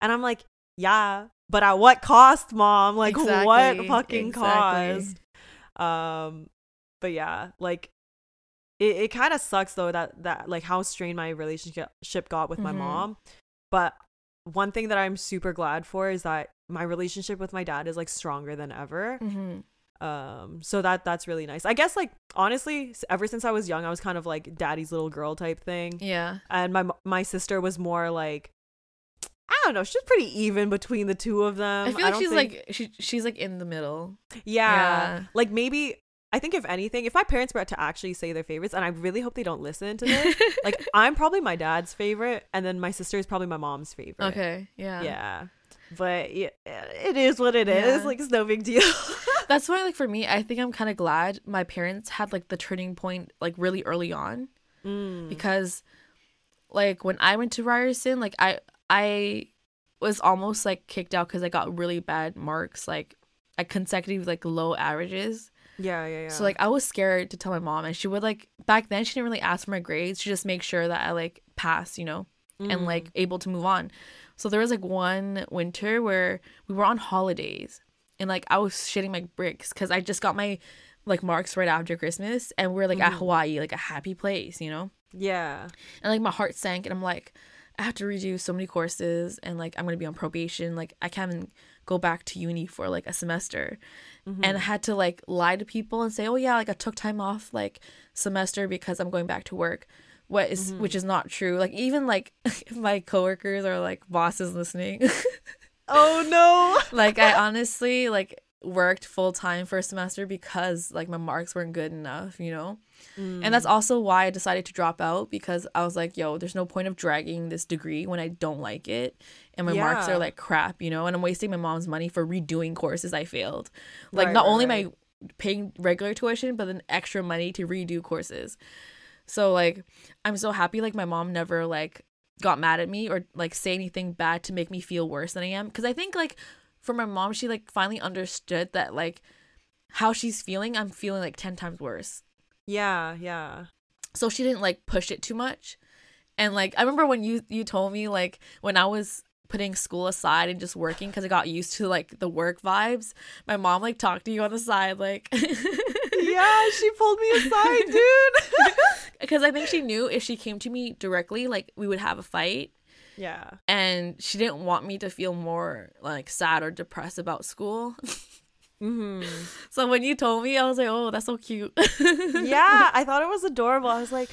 And I'm like, "Yeah, but at what cost, mom? Like what fucking exactly. cost?" Um, but yeah, like it, it kind of sucks though that that like how strained my relationship got with my Mhm. mom. But one thing that I'm super glad for is that my relationship with my dad is like stronger than ever Mm-hmm. Um so that that's really nice i guess like honestly ever since i was young i was kind of like daddy's little girl type thing Yeah. and my my sister was more like i don't know she's pretty even between the two of them I feel like don't she's think- like she she's like in the middle. yeah, yeah. like maybe i think if anything if my parents were to actually say their favorites and i really hope they don't listen to this (laughs) like i'm probably my dad's favorite and then my sister is probably my mom's favorite okay. Yeah. yeah but yeah, it is what it is. Yeah. like it's no big deal (laughs) That's why like for me, I think I'm kind of glad my parents had like the turning point like really early on Mm. because like when I went to Ryerson, like I I was almost like kicked out cuz I got really bad marks like at consecutive like low averages. yeah yeah yeah So like I was scared to tell my mom and she would like back then she didn't really ask for my grades. She just make sure that I like pass, you know, and Mm. like able to move on. So there was like one winter where we were on holidays and like I was shitting my bricks cuz I just got my like marks right after Christmas and we're like at Mhm. Hawaii, like a happy place, you know? yeah And like my heart sank and I'm like I have to redo so many courses and like I'm to be on probation. Like I can't even go back to uni for like a semester Mm-hmm. and I had to like lie to people and say, "Oh yeah, like I took time off like semester because I'm going back to work." What is- Mm-hmm. which is not true. Like even like (laughs) my coworkers or like bosses listening, (laughs) oh no like I honestly like worked full time for a semester because like my marks weren't good enough, you know? And Mm. that's also why I decided to drop out because I was like, yo, there's no point of dragging this degree when I don't like it and my marks are like crap, you know, and I'm wasting my mom's money for redoing courses I failed. Like Right, not right, only right. my paying regular tuition, but then extra money to redo courses. So like I'm so happy like my mom never like got mad at me or like say anything bad to make me feel worse than I am because I think like for my mom she like finally understood that like how she's feeling I'm feeling like 10 times worse Yeah, yeah. so she didn't like push it too much and like i remember when you you told me like when i was putting school aside and just working because i got used to like the work vibes my mom like talked to you on the side like (laughs) Yeah, she pulled me aside, dude. (laughs) because i think she knew if she came to me directly like we would have a fight yeah. and she didn't want me to feel more like sad or depressed about school Mm-hmm. (laughs) so when you told me i was like oh that's so cute (laughs) Yeah, I thought it was adorable. I was like,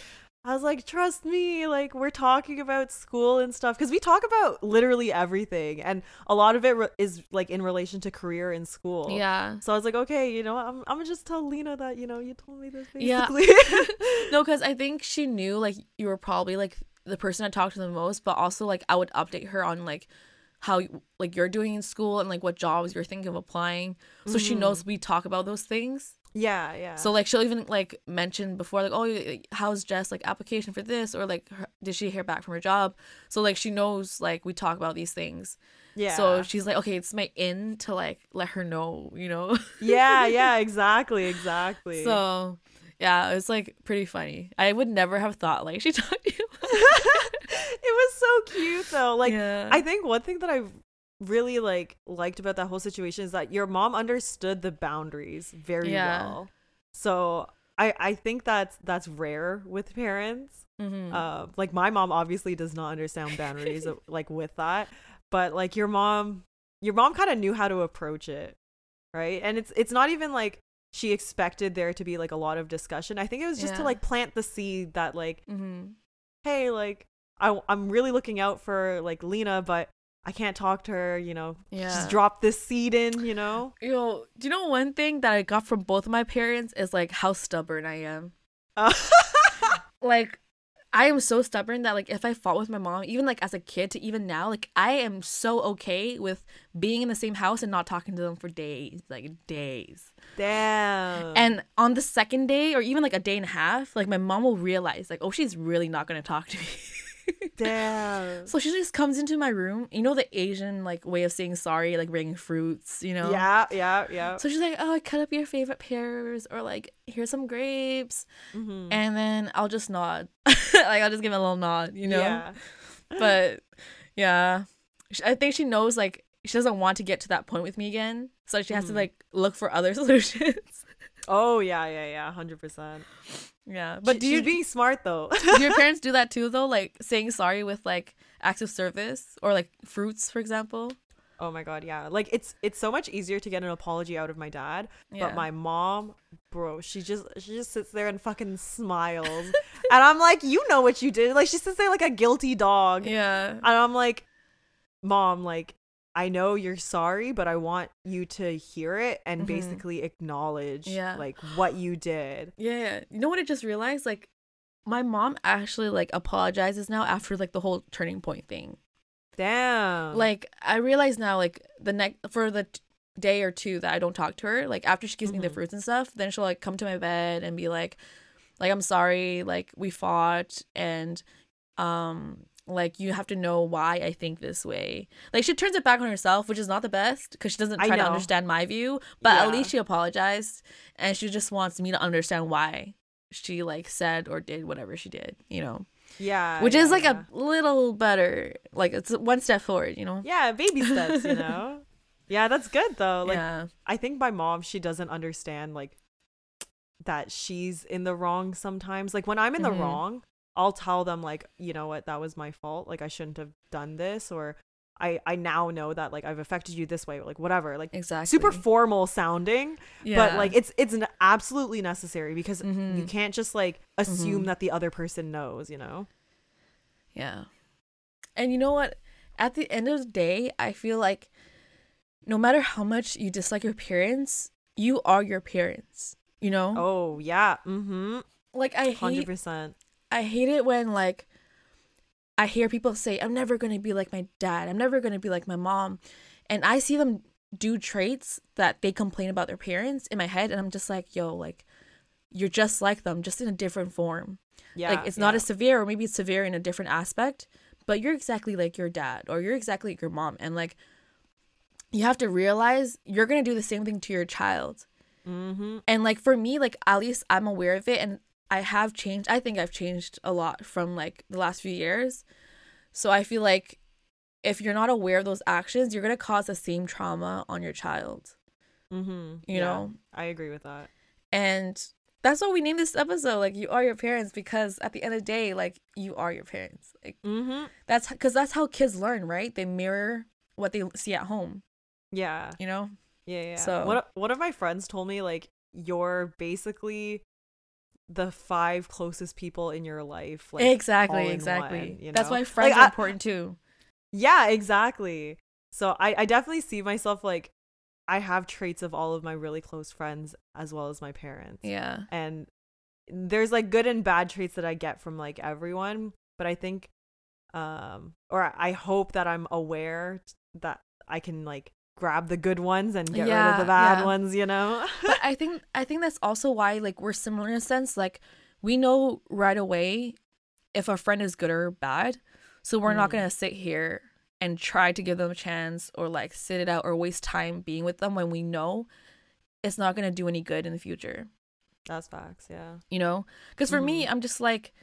I was like, trust me, like we're talking about school and stuff because we talk about literally everything, and a lot of it re- is like in relation to career in school. yeah So I was like, okay, you know, I'm, I'm gonna just tell Lina that you know you told me this basically. Yeah. (laughs) no, because I think she knew like you were probably like the person I talked to the most, but also like I would update her on like how like you're doing in school and like what jobs you're thinking of applying, so she Mhm. knows we talk about those things. Yeah, yeah. So like she'll even like mention before like oh how's Jess like application for this or like her, did she hear back from her job? So like she knows like we talk about these things. yeah. So she's like okay, it's my in to like let her know, you know. (laughs) yeah, yeah, exactly, exactly. so yeah, it was like pretty funny. I would never have thought like she (laughs) talked to you. (laughs) it was so cute though. Like yeah. I think one thing that I really like liked about that whole situation is that your mom understood the boundaries very Yeah. well. So I I think that's that's rare with parents. Mhm. Uh, like my mom obviously does not understand boundaries (laughs) like with that, but like your mom your mom kind of knew how to approach it, right? And it's it's not even like she expected there to be like a lot of discussion. I think it was just to like plant the seed that like mm-hmm. hey, like I I'm really looking out for like Lina, but I can't talk to her, you know. Yeah. Just drop this seed in, you know. Yo, do you know one thing that I got from both of my parents is like how stubborn I am. Uh, (laughs) Like I am so stubborn that like if I fought with my mom, even like as a kid to even now, like I am so okay with being in the same house and not talking to them for days, like days. Damn. And on the second day or even like a day and a half, like my mom will realize like, oh, she's really not gonna talk to me. (laughs) Damn. so she just comes into my room. You know the Asian like way of saying sorry, like bringing fruits, you know? Yeah, yeah, yeah. So she's like, "Oh, I cut up your favorite pears, or like, here's some grapes," Mhm. and then I'll just nod, (laughs) like I'll just give a little nod, you know. Yeah. But yeah, I think she knows like she doesn't want to get to that point with me again, so she has to Mhm. like look for other (laughs) solutions. Oh yeah, yeah, yeah. Hundred percent. yeah, But do you being smart though. (laughs) do your (laughs) parents do that too though? Like saying sorry with like acts of service or like fruits, for example. oh my god, yeah. Like it's it's so much easier to get an apology out of my dad, Yeah. but my mom, bro, she just she just sits there and fucking smiles, (laughs) and I'm like, you know what you did. Like she sits there like a guilty dog, yeah, and I'm like, mom, like. I know you're sorry, but I want you to hear it and Mhm. basically acknowledge Yeah. like what you did. Yeah, you know what I just realized? Like, my mom actually like apologizes now after like the whole turning point thing. Damn. Like, I realize now, like the next for the t- day or two that I don't talk to her, like after she gives me the Mhm. fruits and stuff, then she'll like come to my bed and be like, like I'm sorry, like we fought and um like you have to know why I think this way. Like she turns it back on herself, which is not the best because she doesn't try to understand my view, but at least she apologized and she just wants me to understand why she like said or did whatever she did, you know. yeah. Which yeah, is like yeah. a little better. Like it's one step forward, you know. Yeah, baby steps, you know? (laughs) yeah, that's good though. Like yeah. I think my mom, she doesn't understand like that she's in the wrong sometimes. Like when I'm in the Mhm. wrong, I'll tell them like, you know what, that was my fault. Like I shouldn't have done this or I I now know that like I've affected you this way, like whatever. Like Exactly. super formal sounding, yeah. but like it's it's n- absolutely necessary because you Mhm. can't just like assume Mhm. that the other person knows, you know? Yeah. And you know what? At the end of the day, I feel like no matter how much you dislike your parents, you are your parents. You know? Oh, yeah. Mhm. like I hate 100%. I hate it when like I hear people say, I'm never gonna be like my dad, I'm never gonna be like my mom. And I see them do traits that they complain about their parents in my head and I'm just like, yo, like you're just like them, just in a different form. Yeah. like it's not as severe or maybe it's severe in a different aspect but you're exactly like your dad or you're exactly like your mom and like you have to realize you're going to do the same thing to your child Mhm. and like for me like at least i'm aware of it and i have changed i think i've changed a lot from like the last few years so i feel like if you're not aware of those actions you're going to cause the same trauma on your child Mhm. You Yeah, know? I agree with that. and that's why we named this episode like you are your parents because at the end of the day like you are your parents like Mhm. That's because that's how kids learn, right? They mirror what they see at home, Yeah. you know? Yeah, yeah. So- one one of my friends told me like you're basically the five closest people in your life. Like exactly, exactly. one, you That's why friends Like, are I- important too. Yeah, exactly. So I I definitely see myself like I have traits of all of my really close friends as well as my parents. Yeah. And there's like good and bad traits that I get from like everyone, but I think um or I hope that I'm aware that I can like grab the good ones and get rid of the bad yeah. ones, you know? (laughs) But I think I think that's also why like we're similar in a sense. Like we know right away if a friend is good or bad. So we're not Mm. gonna sit here and try to give them a chance or like sit it out or waste time being with them when we know it's not gonna do any good in the future. That's facts, yeah. you know because for me Mhm. i'm just like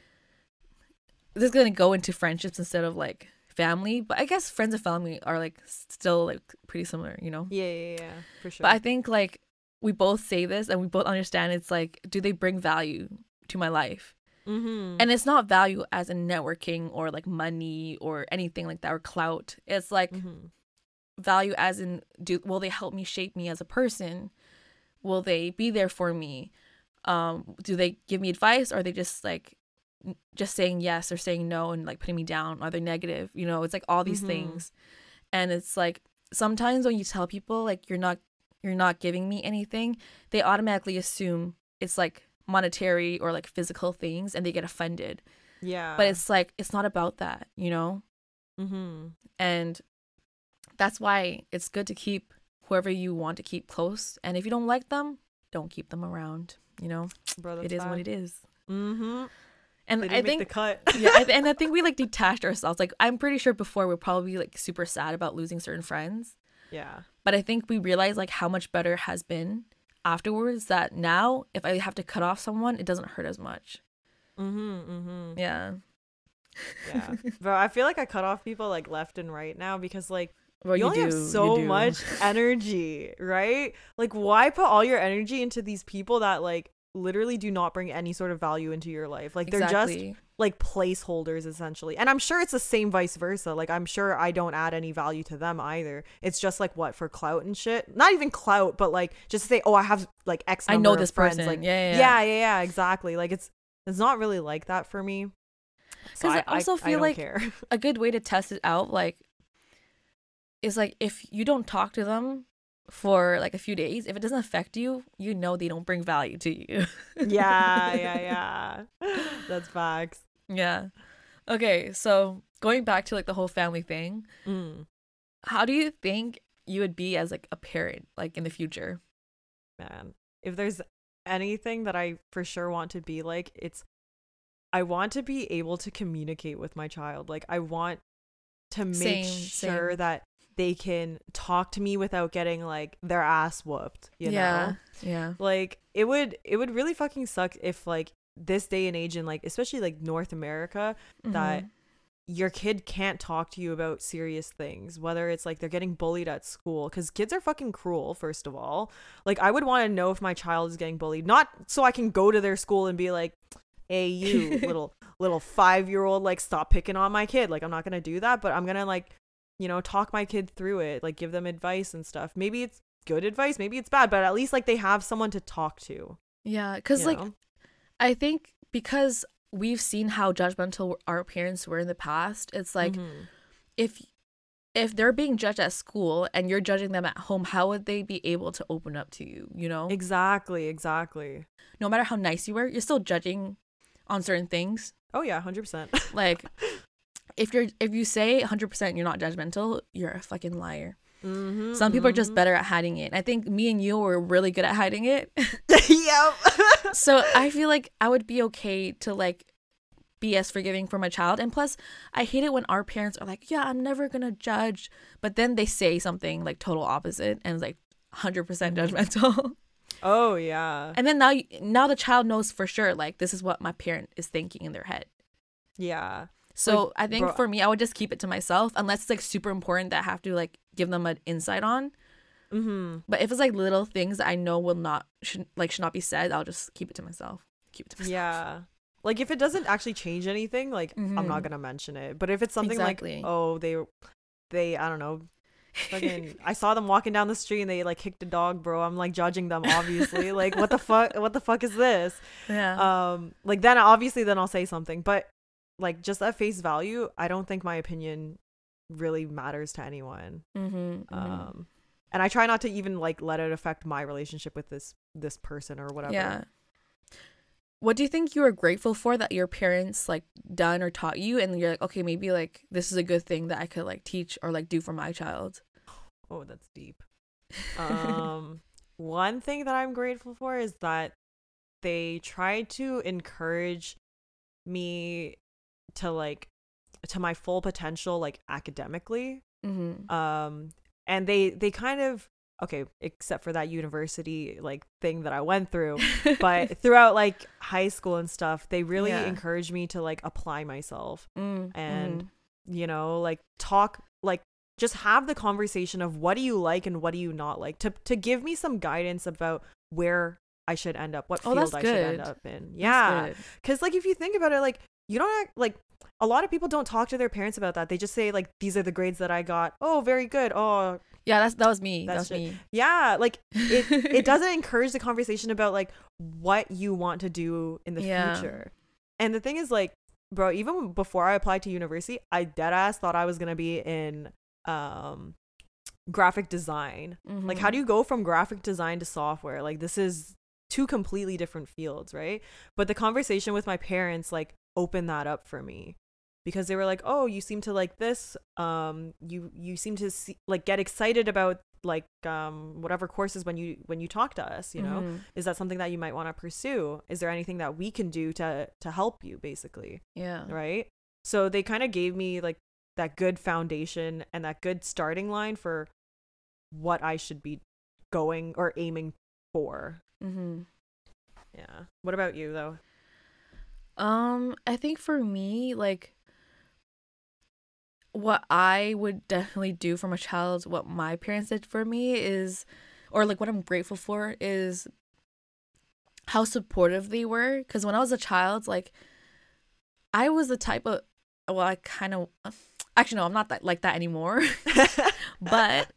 this is gonna go into friendships instead of like family but i guess friends and family are like still like pretty similar you know Yeah, yeah, yeah, for sure. but i think like we both say this and we both understand it's like do they bring value to my life mm-hmm. and it's not value as in networking or like money or anything like that or clout it's like mm-hmm. value as in do will they help me shape me as a person will they be there for me um do they give me advice or are they just like just saying yes or saying no and like putting me down are they negative you know it's like all these Mhm. things and it's like sometimes when you tell people like you're not you're not giving me anything they automatically assume it's like monetary or like physical things and they get offended Yeah. But it's like it's not about that, you know? mm-hmm. And that's why it's good to keep whoever you want to keep close. And if you don't like them, don't keep them around, you know? Bro, it is what it is. Mm-hmm. And I think the cut. (laughs) yeah, (laughs) and I think we like detached ourselves. Like I'm pretty sure before we're probably like super sad about losing certain friends, yeah. but I think we realized like how much better it has been afterwards. That now if I have to cut off someone, it doesn't hurt as much. Mm-hmm. Mm-hmm. Yeah. Yeah. Bro, I feel like I cut off people like left and right now because like Well, you, only have do, you so much energy, right? Like why put all your energy into these people that like literally do not bring any sort of value into your life? Like they're just like placeholders essentially. And I'm sure it's the same vice versa. Like I'm sure I don't add any value to them either. It's just like what for clout and shit. Not even clout, but like just say, oh, I have like X. I know this friends. person. Like Yeah, yeah, yeah, yeah. yeah, yeah, exactly. Like it's it's not really like that for me. So 'Cause I also feel don't like- care. (laughs) a good way to test it out like is like if you don't talk to them for like a few days if it doesn't affect you you know they don't bring value to you (laughs) yeah, yeah, yeah. (laughs) That's facts. yeah okay so going back to like the whole family thing Mm. how do you think you would be as like a parent like in the future man. If there's anything that I for sure want to be like, it's I want to be able to communicate with my child. Like I want to make Same, sure same. that they can talk to me without getting like their ass whooped, you yeah know? yeah Like it would it would really fucking suck if like this day and age in like especially like North America that Mhm. your kid can't talk to you about serious things whether it's like they're getting bullied at school because kids are fucking cruel first of all like i would want to know if my child is getting bullied not so i can go to their school and be like hey you (laughs) little little five year old like stop picking on my kid like i'm not gonna do that but i'm gonna like you know talk my kid through it like give them advice and stuff. Maybe it's good advice maybe it's bad but at least like they have someone to talk to yeah because like know? i think because we've seen how judgmental our parents were in the past it's like Mhm. if if they're being judged at school and you're judging them at home how would they be able to open up to you you know? Exactly exactly. No matter how nice you were you're still judging on certain things. Oh yeah 100% like (laughs) if you're if you say 100% you're not judgmental you're a fucking liar Mhm, some people are just mhm. better at hiding it i think me and you were really good at hiding it (laughs) (laughs) yep. (laughs) so i feel like i would be okay to like be as forgiving for my child and plus i hate it when our parents are like yeah i'm never gonna judge but then they say something like total opposite and like 100% judgmental oh yeah. and then now you, now the child knows for sure like this is what my parent is thinking in their head Yeah. So Like, i think bro- for me i would just keep it to myself unless it's like super important that i have to like give them an insight on Mm-hmm. but if it's like little things that i know will not should like should not be said i'll just keep it to myself keep it to myself Yeah. Like if it doesn't actually change anything, like I'm not Mhm. gonna mention it. But if it's something Exactly. like, oh, they, they, I don't know, fucking, (laughs) I saw them walking down the street and they like kicked a dog, bro. I'm like judging them, obviously. like what the (laughs) fuck? What the fuck is this? yeah Um, like then obviously then I'll say something, but like just at face value, I don't think my opinion really matters to anyone. mm-hmm, um and i try not to even like let it affect my relationship with this this person or whatever Yeah. What do you think you are grateful for that your parents like done or taught you and you're like, okay, maybe like this is a good thing that I could like teach or like do for my child? (sighs) oh that's deep um (laughs) one thing that i'm grateful for is that they tried to encourage me to like to my full potential like academically mm-hmm. um and they they kind of okay except for that university like thing that i went through (laughs) but throughout like high school and stuff they really Yeah. encouraged me to like apply myself mm, and mhm. you know like talk like just have the conversation of what do you like and what do you not like to to give me some guidance about where I should end up what Oh, field I should end up in yeah cuz like if you think about it like you don't act like a lot of people don't talk to their parents about that they just say like these are the grades that I got oh very good oh Yeah, that's that was me. That's That was me. yeah like it it (laughs) doesn't encourage the conversation about like what you want to do in the Yeah. future. And the thing is like, bro, even before I applied to university, I dead ass thought I was gonna be in um graphic design. Like Mm-hmm. how do you go from graphic design to software? Like this is two completely different fields, right? But the conversation with my parents like open that up for me because they were like oh you seem to like this um you you seem to see, like get excited about like um whatever courses when you when you talk to us you know? Mhm. is that something that you might want to pursue? Is there anything that we can do to to help you basically? Yeah. right? So they kind of gave me like that good foundation and that good starting line for what i should be going or aiming for. Mm-hmm. yeah. What about you though Um, I think for me, like what I would definitely do for my child, what my parents did for me is or like what I'm grateful for is how supportive they were. Cuz when I was a child, like I was the type of well, I kind of actually no, I'm not that like that anymore. (laughs) but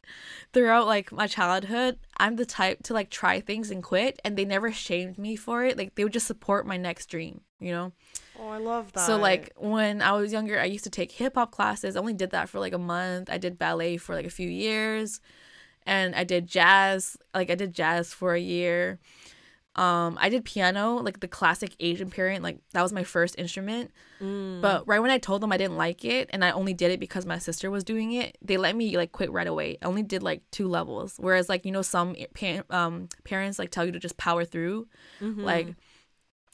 throughout like my childhood i'm the type to like try things and quit and they never shamed me for it. Like they would just support my next dream you know oh i love that so like when i was younger i used to take hip-hop classes i only did that for like a month i did ballet for like a few years and i did jazz like i did jazz for a year um i did piano like the classic asian parent like that was my first instrument Mm. but right when I told them I didn't like it and I only did it because my sister was doing it, they let me like quit right away. I only did like two levels. Whereas like you know some pa- um parents like tell you to just power through. Mhm. Like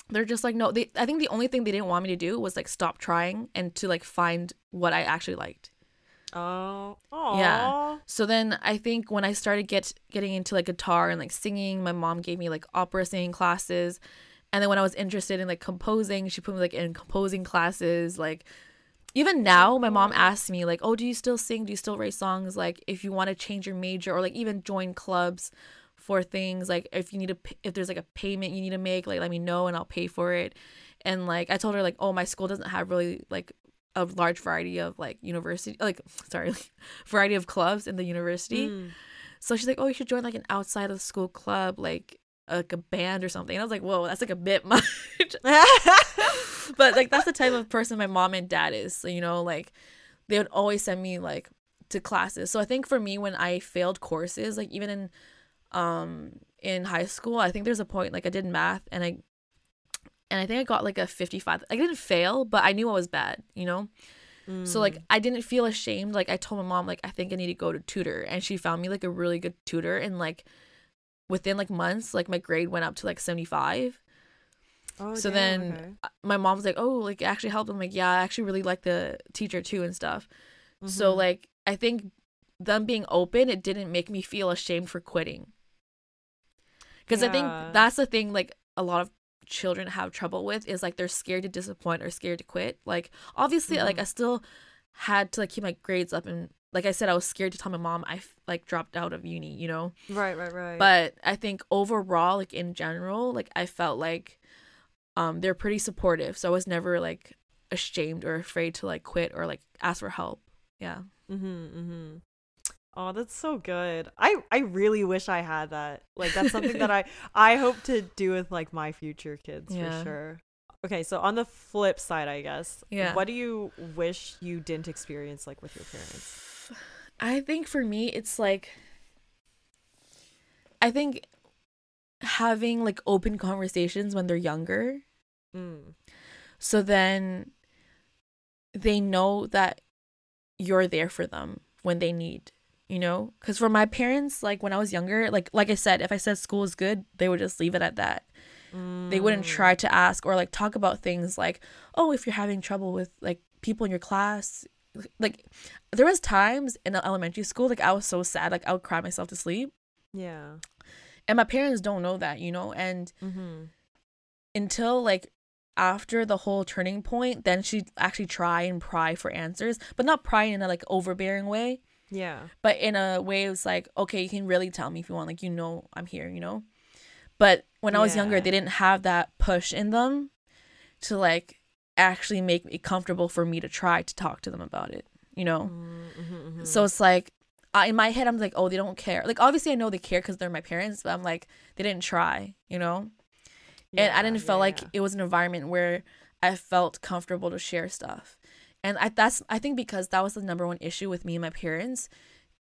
they're just like no. They I think the only thing they didn't want me to do was like stop trying and to like find what I actually liked. oh Yeah. So then I think when I started get getting into like guitar and like singing, my mom gave me like opera singing classes. And then when I was interested in like composing, she put me like in composing classes. Like even now, my mom asks me like, "Oh, do you still sing? Do you still write songs? Like if you want to change your major or like even join clubs for things like if you need to if there's like a payment you need to make, like let me know and I'll pay for it." And like I told her like, "Oh, my school doesn't have really like a large variety of like university like (laughs) sorry variety of clubs in the university Mm. so she's like oh you should join like an outside of school club like like a band or something and i was like whoa that's like a bit (laughs) much (laughs) but like that's the type of person my mom and dad is so you know like they would always send me like to classes so i think for me when i failed courses like even in um in high school i think there's a point like i did math and i and i think i got like a 55 i didn't fail but i knew i was bad you know so like I didn't feel ashamed. Like I told my mom like I think I need to go to tutor and she found me like a really good tutor and like within like months like my grade went up to like 75. Oh, so then okay. uh, my mom was like, "Oh, like it actually helped." I'm like, "Yeah, I actually really like the teacher too and stuff." So Mhm. like I think them being open, it didn't make me feel ashamed for quitting. Cuz I think that's the thing like a lot of children have trouble with is like they're scared to disappoint or scared to quit. Like obviously like Mhm. I still had to like keep my grades up and like I said I was scared to tell my mom I like dropped out of uni, you know. right, right, right. But I think overall like in general like I felt like um they're pretty supportive. So I was never like ashamed or afraid to like quit or like ask for help. Yeah. Mm-hmm, mm-hmm. Oh, that's so good. I I really wish I had that. Like that's something that I (laughs) I hope to do with like my future kids Yeah. for sure. Okay, so on the flip side, I guess. Yeah. What do you wish you didn't experience like with your parents? I think for me, it's like, I think having like open conversations when they're younger. Mm. So then they know that you're there for them when they need, you know? Because for my parents, like when I was younger, like, like I said, if I said school is good, they would just leave it at that. They wouldn't Mm. try to ask or like talk about things like, oh, if you're having trouble with like people in your class. Like there was times in elementary school, like I was so sad, like I would cry myself to sleep. Yeah. And my parents don't know that, you know, and Mm-hmm. until like after the whole turning point, then she'd actually try and pry for answers, but not pry in a like overbearing way, Yeah. but in a way it was like, okay, you can really tell me if you want, like you know I'm here, you know. But when I was younger, they didn't have that push in them to like actually make it comfortable for me to try to talk to them about it, you know. Mm-hmm, So it's like I, in my head, I'm like, oh, they don't care. Like obviously, I know they care because they're my parents, but I'm like, they didn't try, you know. and I didn't feel like it was an environment where I felt comfortable to share stuff. And I that's I think because that was the number one issue with me and my parents.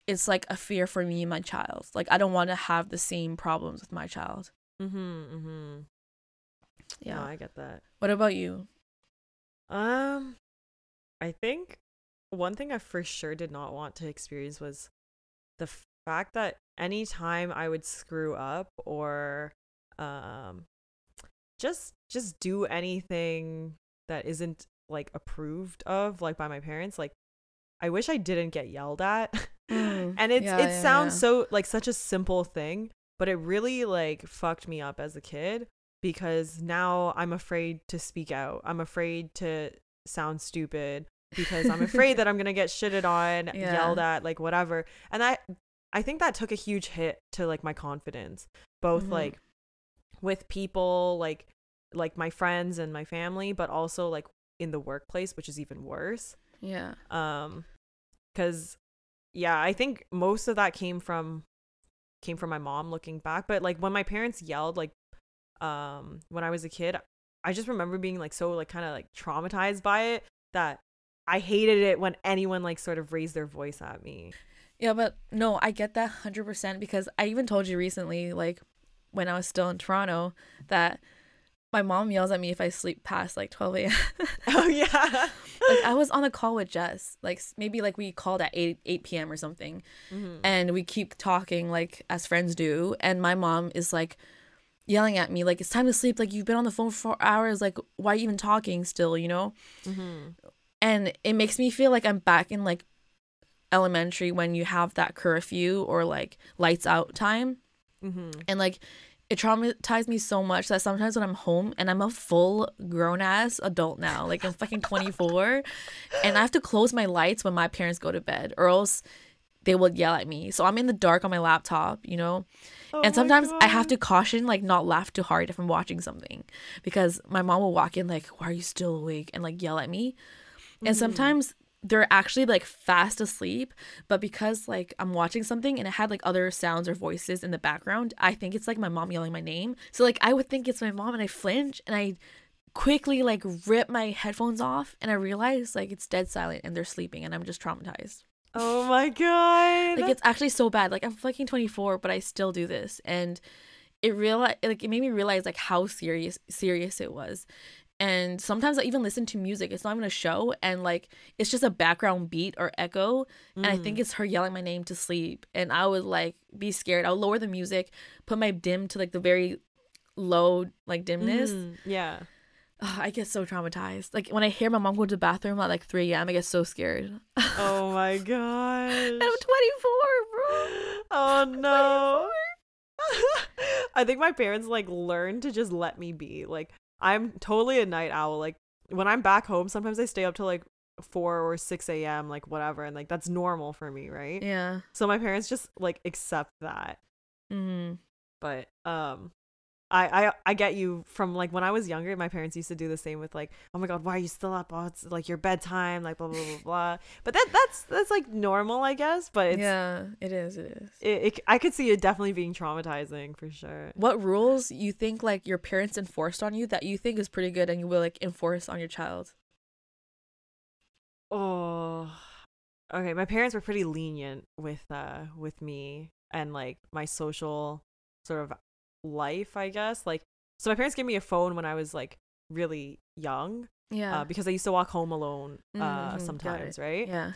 It's like a fear for me and my child. Like I don't want to have the same problems with my child. Mm-hmm. Mm-hmm. Yeah. No, I get that. What about you? Um, I think one thing I for sure did not want to experience was the fact that anytime I would screw up or um just just do anything that isn't like approved of like by my parents, like I wish I didn't get yelled at. Mm, (laughs) and it's yeah, it yeah, sounds yeah. so like such a simple thing, but it really like fucked me up as a kid because now I'm afraid to speak out. I'm afraid to sound stupid because I'm afraid that I'm going to get shitted on, (laughs) yelled at, like whatever. And I I think that took a huge hit to like my confidence, both Mhm. like with people like like my friends and my family, but also like in the workplace, which is even worse Yeah. um because yeah i think most of that came from came from my mom looking back but like when my parents yelled like um when i was a kid i just remember being like so like kind of like traumatized by it that i hated it when anyone like sort of raised their voice at me Yeah, but no, I get that 100% because I even told you recently, like when I was still in Toronto, that my mom yells at me if I sleep past like 12 a.m. (laughs) oh yeah like I (laughs) was on a call with Jess, like maybe like we called at 8, 8 p.m. or something, Mhm. and we keep talking like as friends do. And my mom is like yelling at me, like, it's time to sleep. Like, you've been on the phone for four hours. Like, why are you even talking still, you know? Mhm. and it makes me feel like I'm back in like elementary when you have that curfew or like lights out time Mhm. and like it traumatized me so much that sometimes when I'm home and I'm a full grown ass adult now, like I'm fucking 24, and I have to close my lights when my parents go to bed, or else they will yell at me. So I'm in the dark on my laptop, you know? Oh and sometimes I have to caution, like, not laugh too hard if I'm watching something because my mom will walk in, like, why are you still awake? And like yell at me. And Mhm. sometimes they're actually like fast asleep, but because like I'm watching something and it had like other sounds or voices in the background, I think it's like my mom yelling my name. So like I would think it's my mom and I flinch and I quickly like rip my headphones off and I realize like it's dead silent and they're sleeping and I'm just traumatized. oh my god Like it's actually so bad. Like I'm fucking 24, but I still do this, and it real like it made me realize like how serious serious it was. And sometimes I even listen to music. It's not even a show, and like it's just a background beat or echo, and I think it's her yelling my name to sleep. And I would like be scared. I'll lower the music, put my dim to like the very low like dimness. Mhm. yeah I get so traumatized. Like when I hear my mom go to the bathroom at like 3 a.m., I get so scared. oh (laughs) my god (laughs) (laughs) I'm 24, bro. Oh no. I think my parents like learned to just let me be. Like I'm totally a night owl. Like when I'm back home, sometimes I stay up till like four or six a.m. like whatever, and like that's normal for me, right? Yeah. So my parents just like accept that. Mm-hmm. But um, I I I get you from like when I was younger. My parents used to do the same with like, oh my god, why are you still up? Oh, it's like your bedtime, like blah blah blah blah. But that that's that's like normal, I guess. But it's yeah, it is. It is. it, it, I could see it definitely being traumatizing for sure. What rules you think like your parents enforced on you that you think is pretty good and you will like enforce on your child? Oh, okay. My parents were pretty lenient with uh with me and like my social sort of life, I guess. Like, so my parents gave me a phone when I was like really young, Yeah. uh, because I used to walk home alone uh it. sometimes, right? yeah.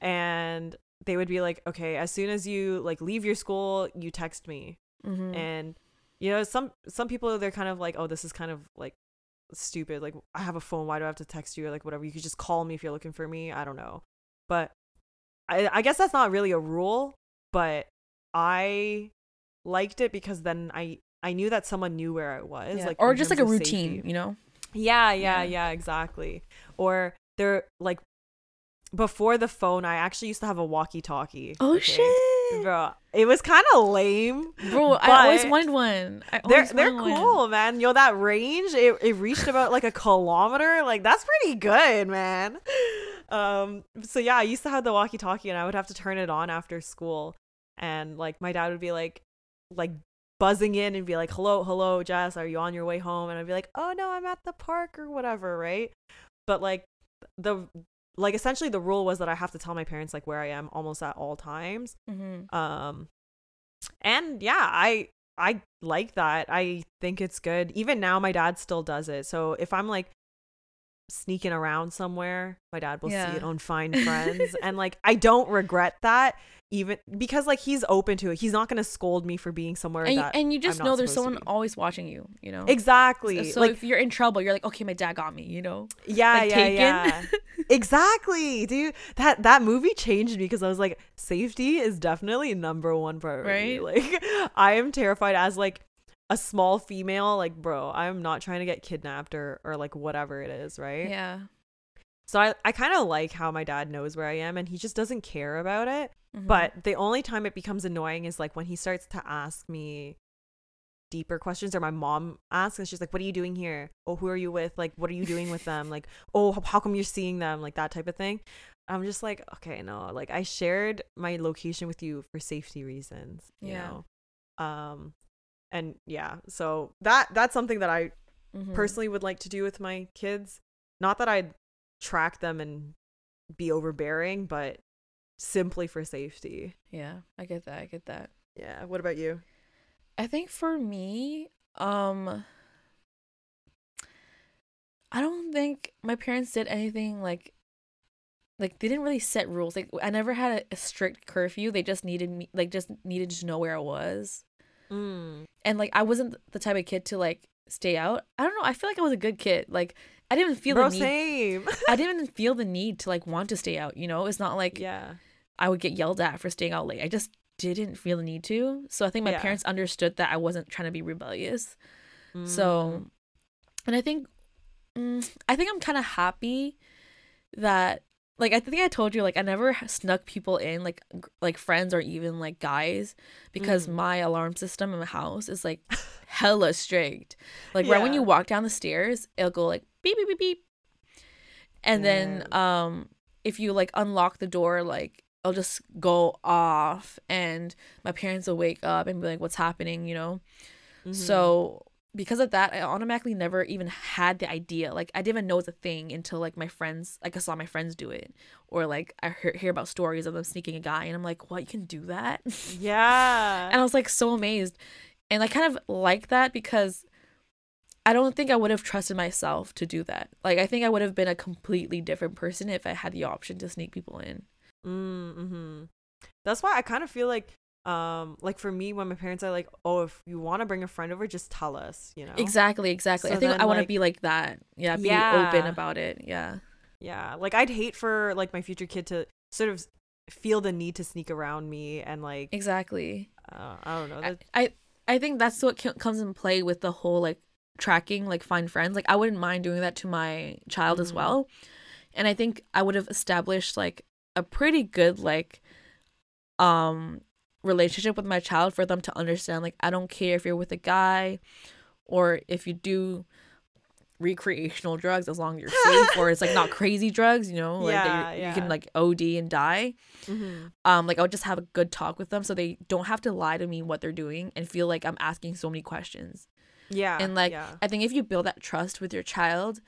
And they would be like, okay, as soon as you like leave your school, you text me. Mm-hmm. and you know some some people they're kind of like oh this is kind of like stupid like i have a phone why do i have to text you or like whatever you could just call me if you're looking for me i don't know but i i guess that's not really a rule but i liked it because then i i knew that someone knew where i was yeah. like or just like a routine, safety. you know? yeah yeah Yeah. yeah exactly or they're like before the phone i actually used to have a walkie talkie Oh shit. bro it was kind of lame Bro, I always wanted one. I they're they're wanted one. cool, man. Yo, that range it, it reached about like a kilometer. Like that's pretty good, man. Um. So yeah, I used to have the walkie-talkie, and I would have to turn it on after school, and like my dad would be like, like buzzing in and be like, "Hello, hello, Jess, are you on your way home?" And I'd be like, "Oh no, I'm at the park or whatever," right? But like the like essentially the rule was that I have to tell my parents like where I am almost at all times Mm-hmm. um and yeah i i like that i think it's good even now my dad still does it so if i'm like sneaking around somewhere, my dad will Yeah. see it on Find (laughs) Friends. and like I don't regret that even because like he's open to it. He's not gonna scold me for being somewhere and, that and you just know there's someone always watching you you know Exactly. so like if you're in trouble you're like okay my dad got me you know yeah, like, yeah, Taken. yeah. (laughs) exactly, dude. That that movie changed me because I was like, safety is definitely number one priority. Right. Like, (laughs) I am terrified as like a small female. Like, bro, I am not trying to get kidnapped or or like whatever it is, right? yeah So I I kind of like how my dad knows where I am and he just doesn't care about it. Mhm. But the only time it becomes annoying is like when he starts to ask me deeper questions or my mom asks and she's like what are you doing here oh who are you with like what are you doing with them (laughs) like oh how come you're seeing them like that type of thing i'm just like okay no like i shared my location with you for safety reasons you Yeah. know um and yeah so that that's something that i Mhm. personally would like to do with my kids not that i'd track them and be overbearing but simply for safety yeah i get that i get that yeah what about you I think for me, um I don't think my parents did anything like like they didn't really set rules. Like I never had a, a strict curfew. They just needed me like just needed to know where I was. Mm. And like I wasn't the type of kid to like stay out. I don't know. I feel like I was a good kid. Like I didn't even feel bro the need. same (laughs) I didn't even feel the need to like want to stay out, you know? It's not like yeah I would get yelled at for staying out late. I just didn't feel the need to. So I think my Yeah. parents understood that I wasn't trying to be rebellious. Mm. So, and I think, mm, I think I'm kind of happy that, like, I think I told you, like, I never snuck people in, like, like friends or even like guys, because Mm. my alarm system in my house is like hella strict. Like, right when you walk down the stairs, it'll go like beep beep beep beep, and then um, if you like unlock the door, like. It'll just go off, and my parents will wake up and be like, "What's happening?" You know. Mhm. So because of that, I automatically never even had the idea. Like I didn't even know it's a thing until like my friends, like I saw my friends do it, or like I hear, hear about stories of them sneaking a guy, and I'm like, what? You can do that? (laughs) yeah and I was like so amazed, and I kind of like that because I don't think I would have trusted myself to do that. Like I think I would have been a completely different person if I had the option to sneak people in. mm-hmm. that's why i kind of feel like um like for me when my parents are like oh if you want to bring a friend over just tell us you know Exactly, exactly. I think then, I want to like- be like that. Yeah, be Yeah. open about it. Yeah. yeah like i'd hate for like my future kid to sort of feel the need to sneak around me and like Exactly. uh, i don't know I, I I think that's what comes in play with the whole like tracking like find friends like i wouldn't mind doing that to my child as Mhm. well and i think i would have established like a pretty good like um relationship with my child for them to understand like i don't care if you're with a guy or if you do recreational drugs as long as you're safe or it's like not (laughs) crazy drugs you know like that Yeah, you can like od and die. Mhm. um like i would just have a good talk with them so they don't have to lie to me what they're doing and feel like i'm asking so many questions. Yeah and like yeah. I think if you build that trust with your child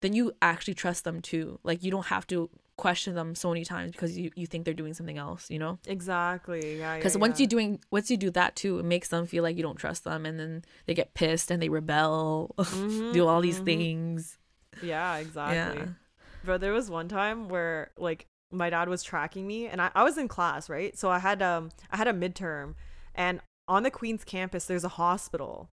then you actually trust them too. Like you don't have to question them so many times because you, you think they're doing something else you know exactly yeah because yeah, once yeah. you doing once you do that too it makes them feel like you don't trust them and then they get pissed and they rebel Mhm, (laughs) do all these mhm. things yeah exactly yeah Bro, there was one time where like my dad was tracking me and I, I was in class, right? So I had um I had a midterm and on the Queen's campus there's a hospital.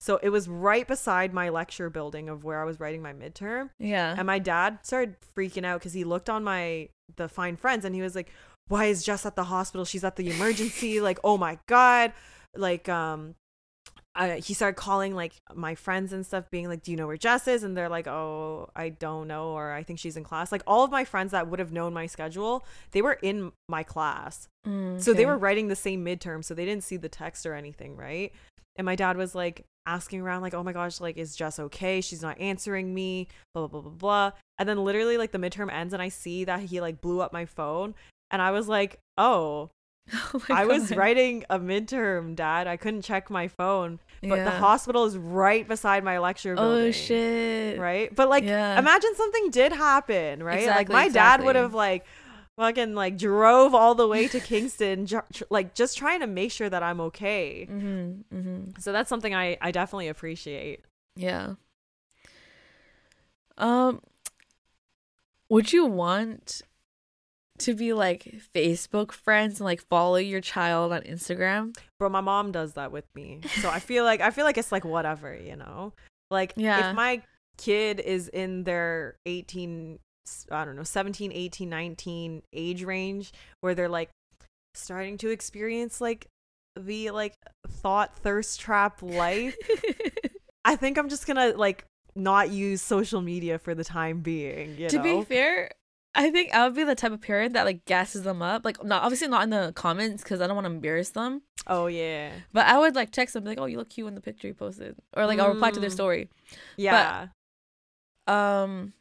So it was right beside my lecture building of where I was writing my midterm. yeah And my dad started freaking out because he looked on my the Find Friends and he was like, Why is Jess at the hospital? She's at the emergency. (laughs) like, oh my God. Like, um, I, he started calling like my friends and stuff, being like, "Do you know where Jess is?" And they're like, "Oh, I don't know," or "I think she's in class." Like all of my friends that would have known my schedule, they were in my class, Mm, so they were writing the same midterm, so they didn't see the text or anything, right? And my dad was like asking around, like, "Oh my gosh, like, is Jess okay? She's not answering me." Blah blah blah blah blah. And then literally, like, the midterm ends, and I see that he like blew up my phone, and I was like, "Oh." (laughs) Oh I was writing a midterm, Dad. I couldn't check my phone, but the hospital is right beside my lecture oh, building. oh shit Right? But like Yeah. imagine something did happen, right? like Exactly, my dad would have like fucking like drove all the way to Kingston like just trying to make sure that I'm okay. mm-hmm, mm-hmm. So that's something I I definitely appreciate. Yeah. Um would you want to be like Facebook friends and like follow your child on Instagram? Bro, my mom does that with me. So I feel like I feel like it's like whatever, you know? Like Yeah. if my kid is in their 18 I don't know, 17, 18, 19 age range where they're like starting to experience like the like thought thirst trap life, (laughs) I think I'm just going to like not use social media for the time being, you to know? be fair, I think I would be the type of parent that like gasses them up. Like, not obviously not in the comments because I don't want to embarrass them. oh yeah. But I would like text them like, "Oh, you look cute in the picture you posted," or like I'll reply to their Mm. story. Yeah. But, Um,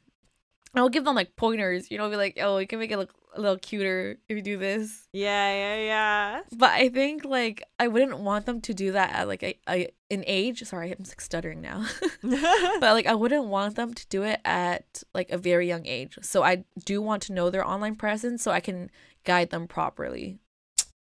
I'll give them like pointers. You know, be like, "Oh, you can make it look a little cuter if you do this." yeah, yeah, yeah. But I think like I wouldn't want them to do that at like a, a an age. Sorry, I'm like stuttering now. (laughs) (laughs) but like I wouldn't want them to do it at like a very young age. So I do want to know their online presence so I can guide them properly.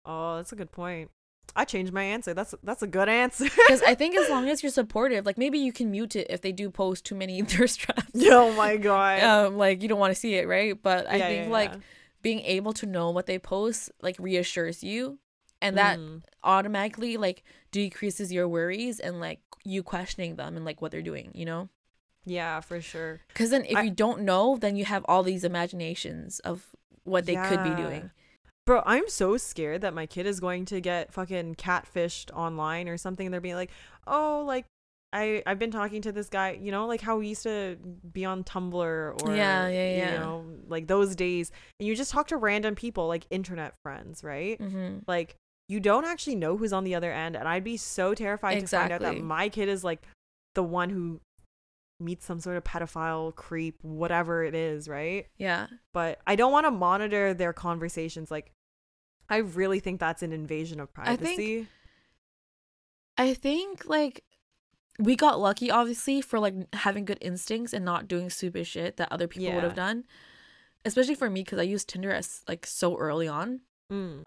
Oh, that's a good point. I changed my answer. That's that's a good answer. (laughs) Because I think as long as you're supportive, like maybe you can mute it if they do post too many (laughs) thirst traps. (laughs) oh my god. Um, like you don't want to see it, right? But I Yeah, think yeah, like yeah. being able to know what they post like reassures you, and that Mm. automatically like decreases your worries and like you questioning them and like what they're doing. You know. yeah, for sure. Because then, if I- you don't know, then you have all these imaginations of what they could be doing. Bro, I'm so scared that my kid is going to get fucking catfished online or something. And they're being like, "Oh, like I I've been talking to this guy, you know, like how we used to be on Tumblr or Yeah, yeah, yeah. you know, like those days, and you just talk to random people, like internet friends, right? Mm-hmm. Like you don't actually know who's on the other end, and I'd be so terrified to find out that my kid is like the one who meets some sort of pedophile creep, whatever it is, right? Yeah. but I don't want to monitor their conversations. Like, I really think that's an invasion of I think- privacy. I think like we got lucky, obviously, for like having good instincts and not doing stupid shit that other people would have done. Especially for me, because I used Tinder as like so early on. Mm.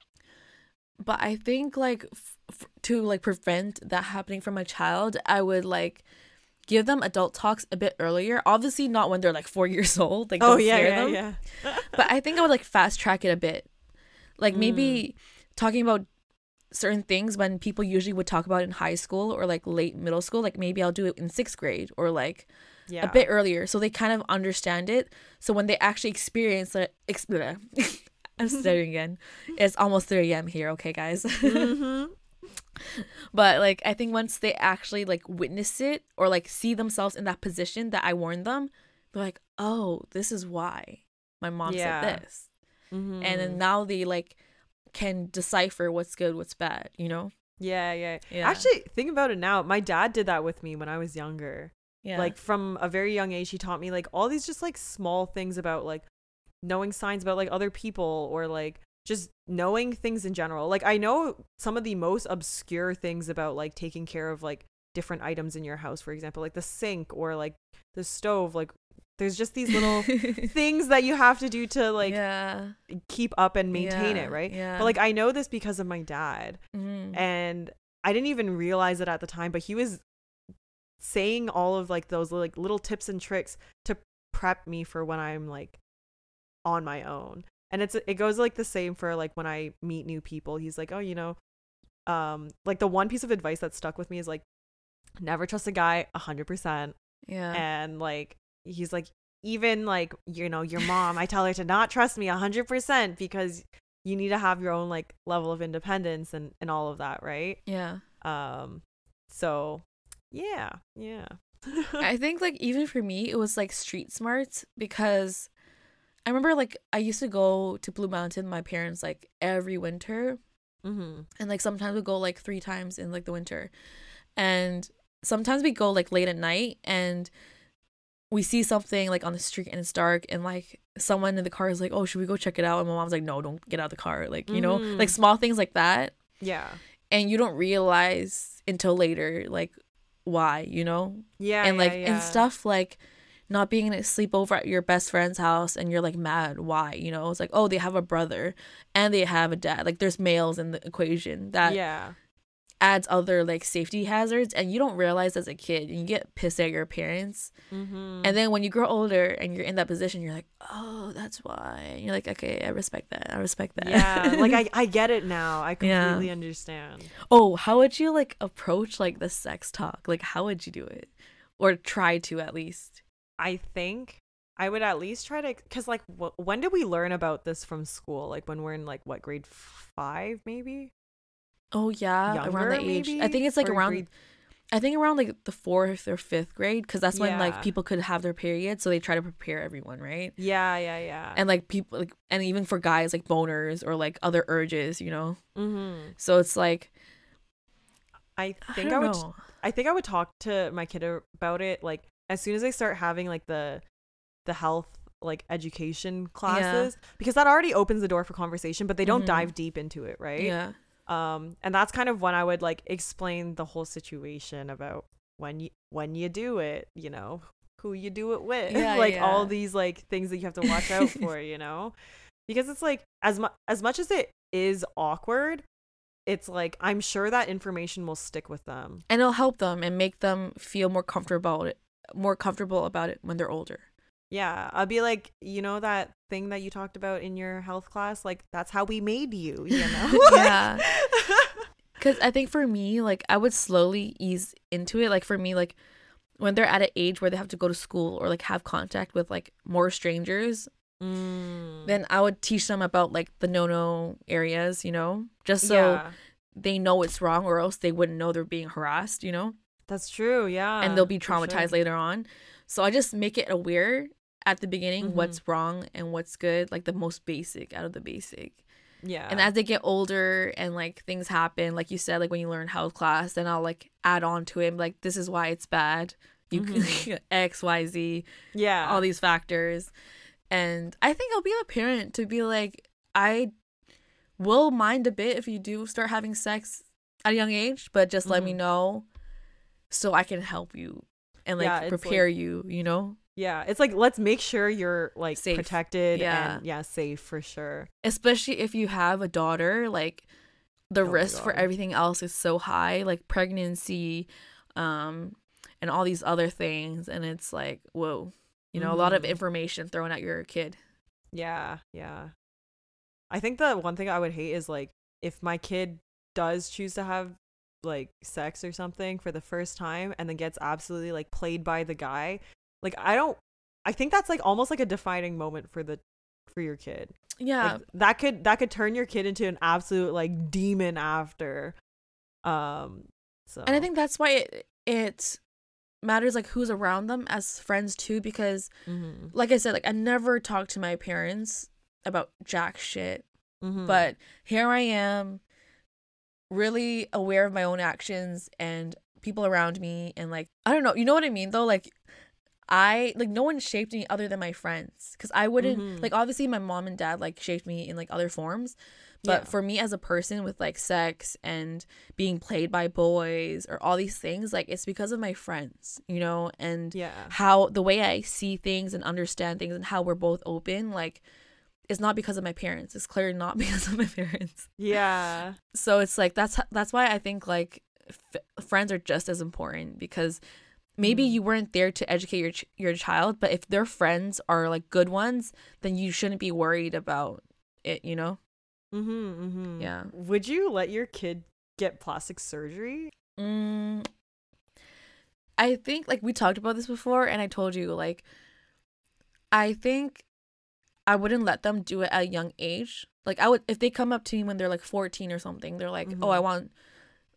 But I think like f- to like prevent that happening for my child, I would like give them adult talks a bit earlier. Obviously, not when they're like four (laughs) years old. Like, Oh yeah, scare yeah, them. yeah. but I think I would like fast track it a bit. Like maybe talking about certain things when people usually would talk about in high school or like late middle school, like maybe I'll do it in sixth grade or like yeah. a bit earlier so they kind of understand it. So when they actually experience it, ex- (laughs) I'm (laughs) stuttering again. It's almost 3 a.m. here, okay, guys. (laughs) Mhm. but like I think once they actually like witness it or like see themselves in that position that I warned them, they're like, oh, this is why my mom Yeah. said this Mhm. and then now they like can decipher what's good what's bad you know yeah, yeah, Yeah. Actually, think about it now. My dad did that with me when I was younger. yeah Like from a very young age, he taught me like all these just like small things about like knowing signs about like other people or like just knowing things in general. Like I know some of the most obscure things about like taking care of like different items in your house, for example, like the sink or like the stove. Like there's just these little (laughs) things that you have to do to like yeah keep up and maintain Yeah, it, right? yeah. But like I know this because of my dad Mhm. and I didn't even realize it at the time, but he was saying all of like those like little tips and tricks to prep me for when I'm like on my own. And it's it goes like the same for like when I meet new people. He's like, "Oh, you know, um like the one piece of advice that stuck with me is like never trust a guy 100% yeah and like he's like even like you know your mom i tell her to not trust me 100% because you need to have your own like level of independence and and all of that right? Yeah. Um so yeah yeah. I (laughs) think like even for me it was like street smarts because i remember like i used to go to blue mountain my parents like every winter mm-hmm. and like sometimes we go like three times in like the winter. And sometimes we go like late at night and we see something like on the street and it's dark and like someone in the car is like oh should we go check it out? And my mom's like no don't get out of the car like you know Mhm. like small things like that. Yeah. And you don't realize until later like why you know? Yeah and like yeah, yeah. and stuff like not being able to sleep over at your best friend's house and you're like mad why? You know it's like oh they have a brother and they have a dad. Like there's males in the equation that yeah adds other like safety hazards and you don't realize as a kid and you get pissed at your parents Mm-hmm. and then when you grow older and you're in that position you're like oh that's why and you're like okay i respect that i respect that yeah, like I, I get it now. I (laughs) Yeah. completely understand. oh how would you like approach like the sex talk like how would you do it or try to at least I think I would at least try to, because like, wh- when did we learn about this from school? Like when we're in like what grade five, maybe? Oh yeah around Younger, that age i think it's like Or around grade- i think around like the fourth or fifth grade because that's when Yeah. like people could have their period so they try to prepare everyone right Yeah, yeah, yeah. and like people like and even for guys like boners or like other urges you know mm-hmm. so it's like I i think I, don't would. know I think I would talk to my kid about it. Like as soon as I start having like the, the health like education classes, because that already opens the door for conversation. But they don't Mhm. dive deep into it, right? yeah um and that's kind of when i would like explain the whole situation about when you when you do it you know who you do it with Yeah, (laughs) like yeah. all these like things that you have to watch out (laughs) for you know? Because it's like as much as much as it is awkward it's like i'm sure that information will stick with them. And it'll help them and make them feel more comfortable about it more comfortable about it when they're older yeah i'll be like you know that thing that you talked about in your health class like that's how we made you you (laughs) know Yeah. (laughs) because i think for me like i would slowly ease into it like for me like when they're at an age where they have to go to school or like have contact with like more strangers Mm. then i would teach them about like the no-no areas you know just so yeah, they know it's wrong or else they wouldn't know they're being harassed you know that's true yeah and they'll be for sure. traumatized later on so i just make it aware at the beginning Mhm. what's wrong and what's good like the most basic out of the basic. Yeah. And as they get older and like things happen like you said like when you learn health class then i'll like add on to it like this is why it's bad. You can (laughs) x y z yeah. all these factors. And i think i'll be a parent to be like i will mind a bit if you do start having sex at a young age but just let me Mhm. know so i can help you and like Yeah, prepare like- you you know Yeah, it's like let's make sure you're like Safe. protected Yeah. and yeah, safe for sure. especially if you have a daughter like the Oh risk for everything else is so high like pregnancy um and all these other things and it's like whoa you know a lot of Mhm. information thrown at your kid Yeah, yeah. I think the one thing I would hate is like if my kid does choose to have like sex or something for the first time and then gets absolutely like played by the guy. Like I don't I think that's like almost like a defining moment for the for your kid. yeah Like, that could that could turn your kid into an absolute like demon after. Um so and i think that's why it, it matters like who's around them as friends too because Mhm. like i said like i never talked to my parents about jack shit Mhm. but here I am really aware of my own actions and people around me and like I don't know, you know what I mean though like I like no one shaped me other than my friends cuz I wouldn't Mhm. like obviously my mom and dad like shaped me in like other forms but Yeah. for me as a person with like sex and being played by boys or all these things like it's because of my friends you know and yeah. how the way I see things and understand things and how we're both open like it's not because of my parents it's clearly not (laughs) because of my parents Yeah. so it's like that's that's why i think like f- friends are just as important because maybe Mhm. you weren't there to educate your ch- your child but if their friends are like good ones then you shouldn't be worried about it you know Mm-hmm, mm-hmm. Yeah. Would you let your kid get plastic surgery? mm, i think like we talked about this before and i told you like i think i wouldn't let them do it at a young age like i would if they come up to me when they're like 14 or something they're like oh i Mhm. want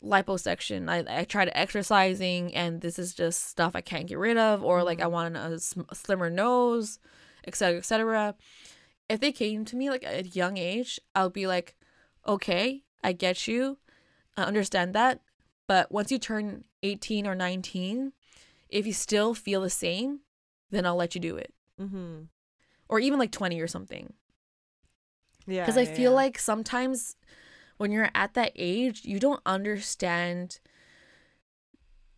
liposuction I, I tried exercising and this is just stuff i can't get rid of or like i Mhm. want a, sm- slimmer nose etc etc if they came to me like at a young age i'll be like okay i get you i understand that but once you turn 18 or 19 if you still feel the same then i'll let you do it Mm-hmm. or even like 20 or something Yeah. because I yeah, feel yeah. like sometimes when you're at that age, you don't understand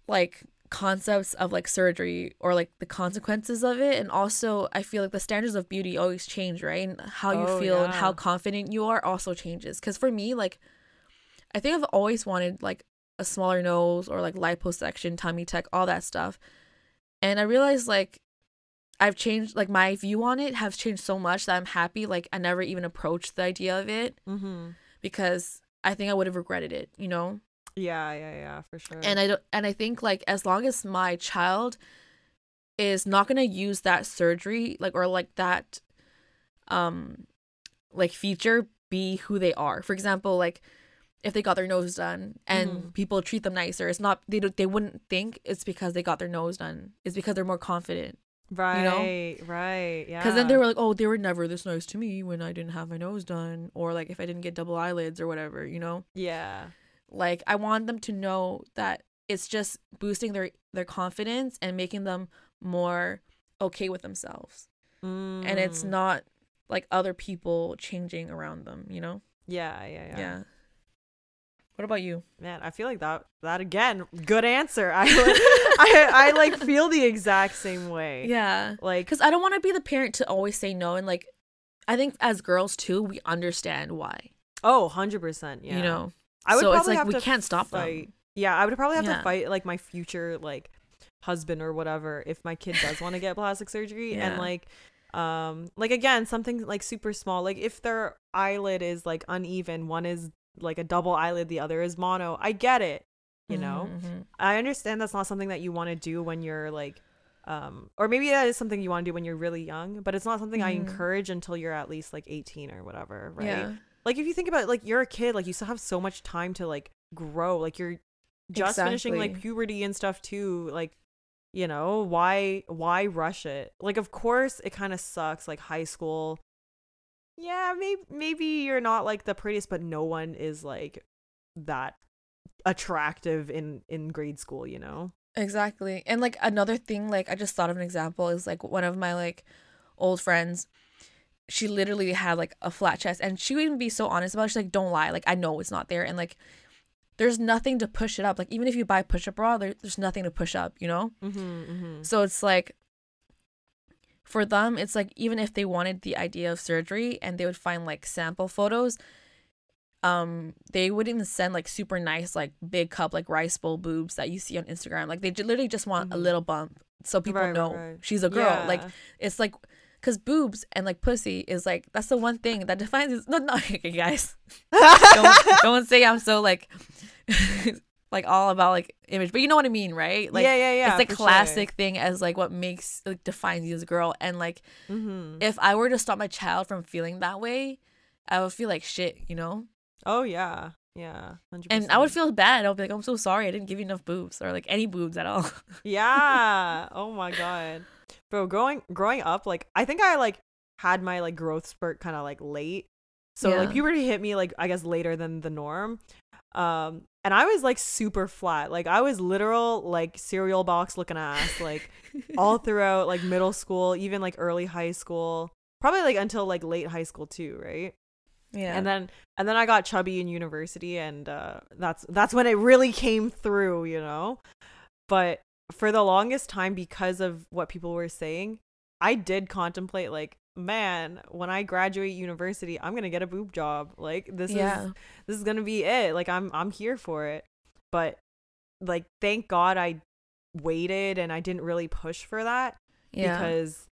like concepts of like surgery or like the consequences of it. And also, I feel like the standards of beauty always change, right? And how you Oh, feel and how confident you are also changes. Because for me, like, I think I've always wanted like a a smaller nose or like liposuction, tummy tuck, all that stuff. And I realized like I've changed like my view on it has changed so much that I'm happy like I never even approached the idea of it Mm-hmm. Because I think I would have regretted it, you know? Yeah, yeah, yeah, for sure. And I don't and I think like as long as my child is not going to use that surgery like or like that um like feature be who they are. For example, like if they got their nose done and Mhm. people treat them nicer, it's not they don't they wouldn't think it's because they got their nose done. It's because they're more confident. Right, right, yeah. Because then they were like, oh, they were never this nice to me when I didn't have my nose done, or like if I didn't get double eyelids or whatever, you know. yeah, Like I want them to know that it's just boosting their their confidence and making them more okay with themselves, and it's Mm. not like other people changing around them, you know. Yeah, yeah, yeah, Yeah. What about you? Man, I feel like that. That again, good answer. I, (laughs) I, I like feel the exact same way. Yeah. Like, Because I don't want to be the parent to always say no, and like, I think as girls too, we understand why. oh, 100 percent. Yeah. You know. I would so it's like we can't stop fight. them. Yeah, I would probably have Yeah. to fight like my future like husband or whatever if my kid does want to get plastic surgery and like um like again something like super small like if their eyelid is like uneven one is like a double eyelid the other is mono I get it you know Mhm, mhm. I understand that's not something that you want to do when you're like um or maybe that is something you want to do when you're really young but it's not something I Mhm. encourage until you're at least like 18 or whatever right Yeah. like if you think about it, like you're a kid like you still have so much time to like grow like you're just finishing like puberty and stuff too like you know why why rush it like of course it kind of sucks like high school yeah maybe maybe you're not like the prettiest but no one is like that attractive in in grade school you know Exactly. And like another thing, like I just thought of an example is like one of my like old friends. She literally had like a flat chest, and she would even be so honest about. it. She's like, "Don't lie. Like I know it's not there, and like there's nothing to push it up. Like even if you buy push up bra, there, there's nothing to push up. You know. mm-hmm, mm-hmm. So it's like for them, it's like even if they wanted the idea of surgery and they would find like sample photos, um, they wouldn't even send like super nice, like big cup, like rice bowl boobs that you see on Instagram. Like they j- literally just want a Mhm. little bump so people Right, right, know right. she's a girl. Like it's like, cause boobs and like pussy is like that's the one thing that defines. No, no, (laughs) okay, guys, (laughs) don't don't say I'm so like. (laughs) like all about like image but you know what i mean right? Like yeah yeah yeah it's the for sure. classic thing as like what makes like defines you as a girl and like Mhm. if i were to stop my child from feeling that way i would feel like shit you know? Oh yeah. Yeah 100%. and i would feel bad. I'll be like i'm so sorry. I didn't give you enough boobs or like any boobs at all. (laughs) Yeah. Oh my god. Bro growing growing up like i think i like had my like growth spurt kind of like late. So like puberty hit me like i guess later than the norm. Um and i was like super flat. Like i was literal like cereal box looking ass like all (laughs) throughout like middle school even like early high school probably like until like late high school too right? Yeah. And then and then I got chubby in university and uh that's that's when it really came through, you know. But for the longest time because of what people were saying, I did contemplate like, man, when I graduate university, I'm to get a boob job. Like this yeah is this is to be it. Like I'm I'm here for it. But like thank God I waited and I didn't really push for that yeah because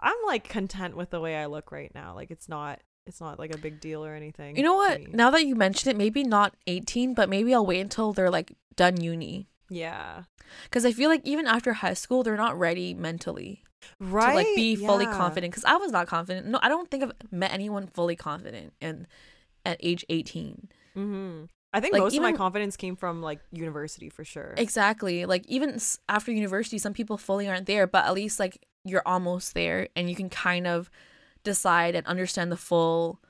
I'm like content with the way I look right now. Like it's not it's not like a big deal or anything. you know what now that you mention it maybe not 18 but maybe i'll wait until they're like done uni Yeah. because i feel like even after high school they're not ready mentally Right. to like be fully Yeah. confident because i was not confident no i don't think i've met anyone fully confident and at age 18 Mm-hmm. I think Like, most of my confidence came from like university for sure. exactly like even after university some people fully aren't there but at least like you're almost there and you can kind of decide and understand the full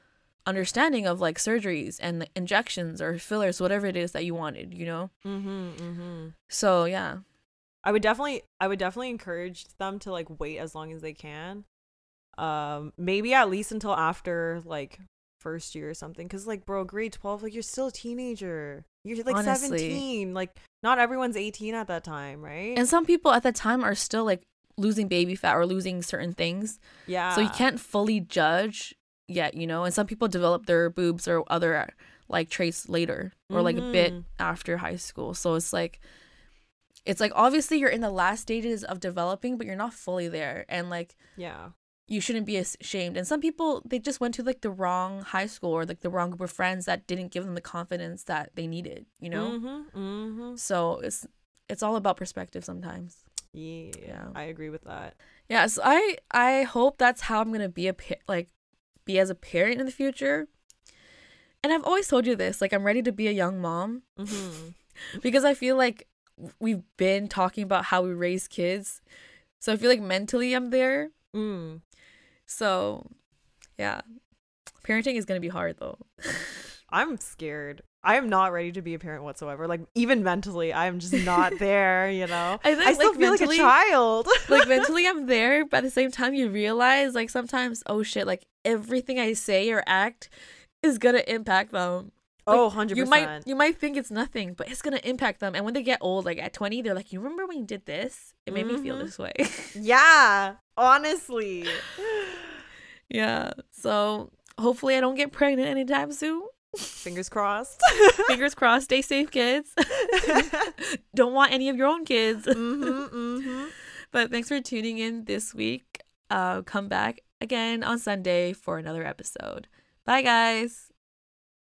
understanding of like surgeries and injections or fillers whatever it is that you wanted you know mm-hmm, mm-hmm. so yeah I would definitely I would definitely encourage them to like wait as long as they can. Um maybe at least until after like first year or something cuz like bro grade 12 like you're still a teenager. You're like Honestly. 17. Like not everyone's 18 at that time, right? and some people at that time are still like losing baby fat or losing certain things yeah. so you can't fully judge yet you know and some people develop their boobs or other like traits later or like a bit Mhm. after high school. So it's like it's like obviously you're in the last stages of developing, but you're not fully there. And like Yeah. you shouldn't be ashamed. And some people they just went to like the wrong high school or like the wrong group of friends that didn't give them the confidence that they needed, you know? Mm-hmm, mm-hmm. So it's it's all about perspective sometimes. Yeah, Yeah. I agree with that. Yeah, so I I hope that's how I'm gonna be a pa- like be as a parent in the future. And I've always told you this, like I'm ready to be a young mom Mm-hmm. (laughs) because I feel like we've been talking about how we raise kids, so I feel like mentally I'm there. Mm. So, yeah, parenting is gonna be hard though. (laughs) I'm scared. I am not ready to be a parent whatsoever. Like even mentally, I'm just not (laughs) there. You know, I think, I still like, feel mentally- like a child. (laughs) like mentally I'm there, but at the same time you realize like sometimes oh shit, like everything I say or act is gonna impact them. Oh, 100 you might you might think it's nothing, but it's gonna impact them. And when they get old, like at twenty, they're like, "You remember when you did this? It made me feel Mhm. this way." (laughs) Yeah, honestly. (laughs) yeah. So hopefully, I don't get pregnant anytime soon. Fingers crossed. (laughs) Fingers crossed. Stay safe, kids. don't want any of your own kids. mm-hmm, mm-hmm. But thanks for tuning in this week. Uh, come back again on Sunday for another episode. Bye, guys.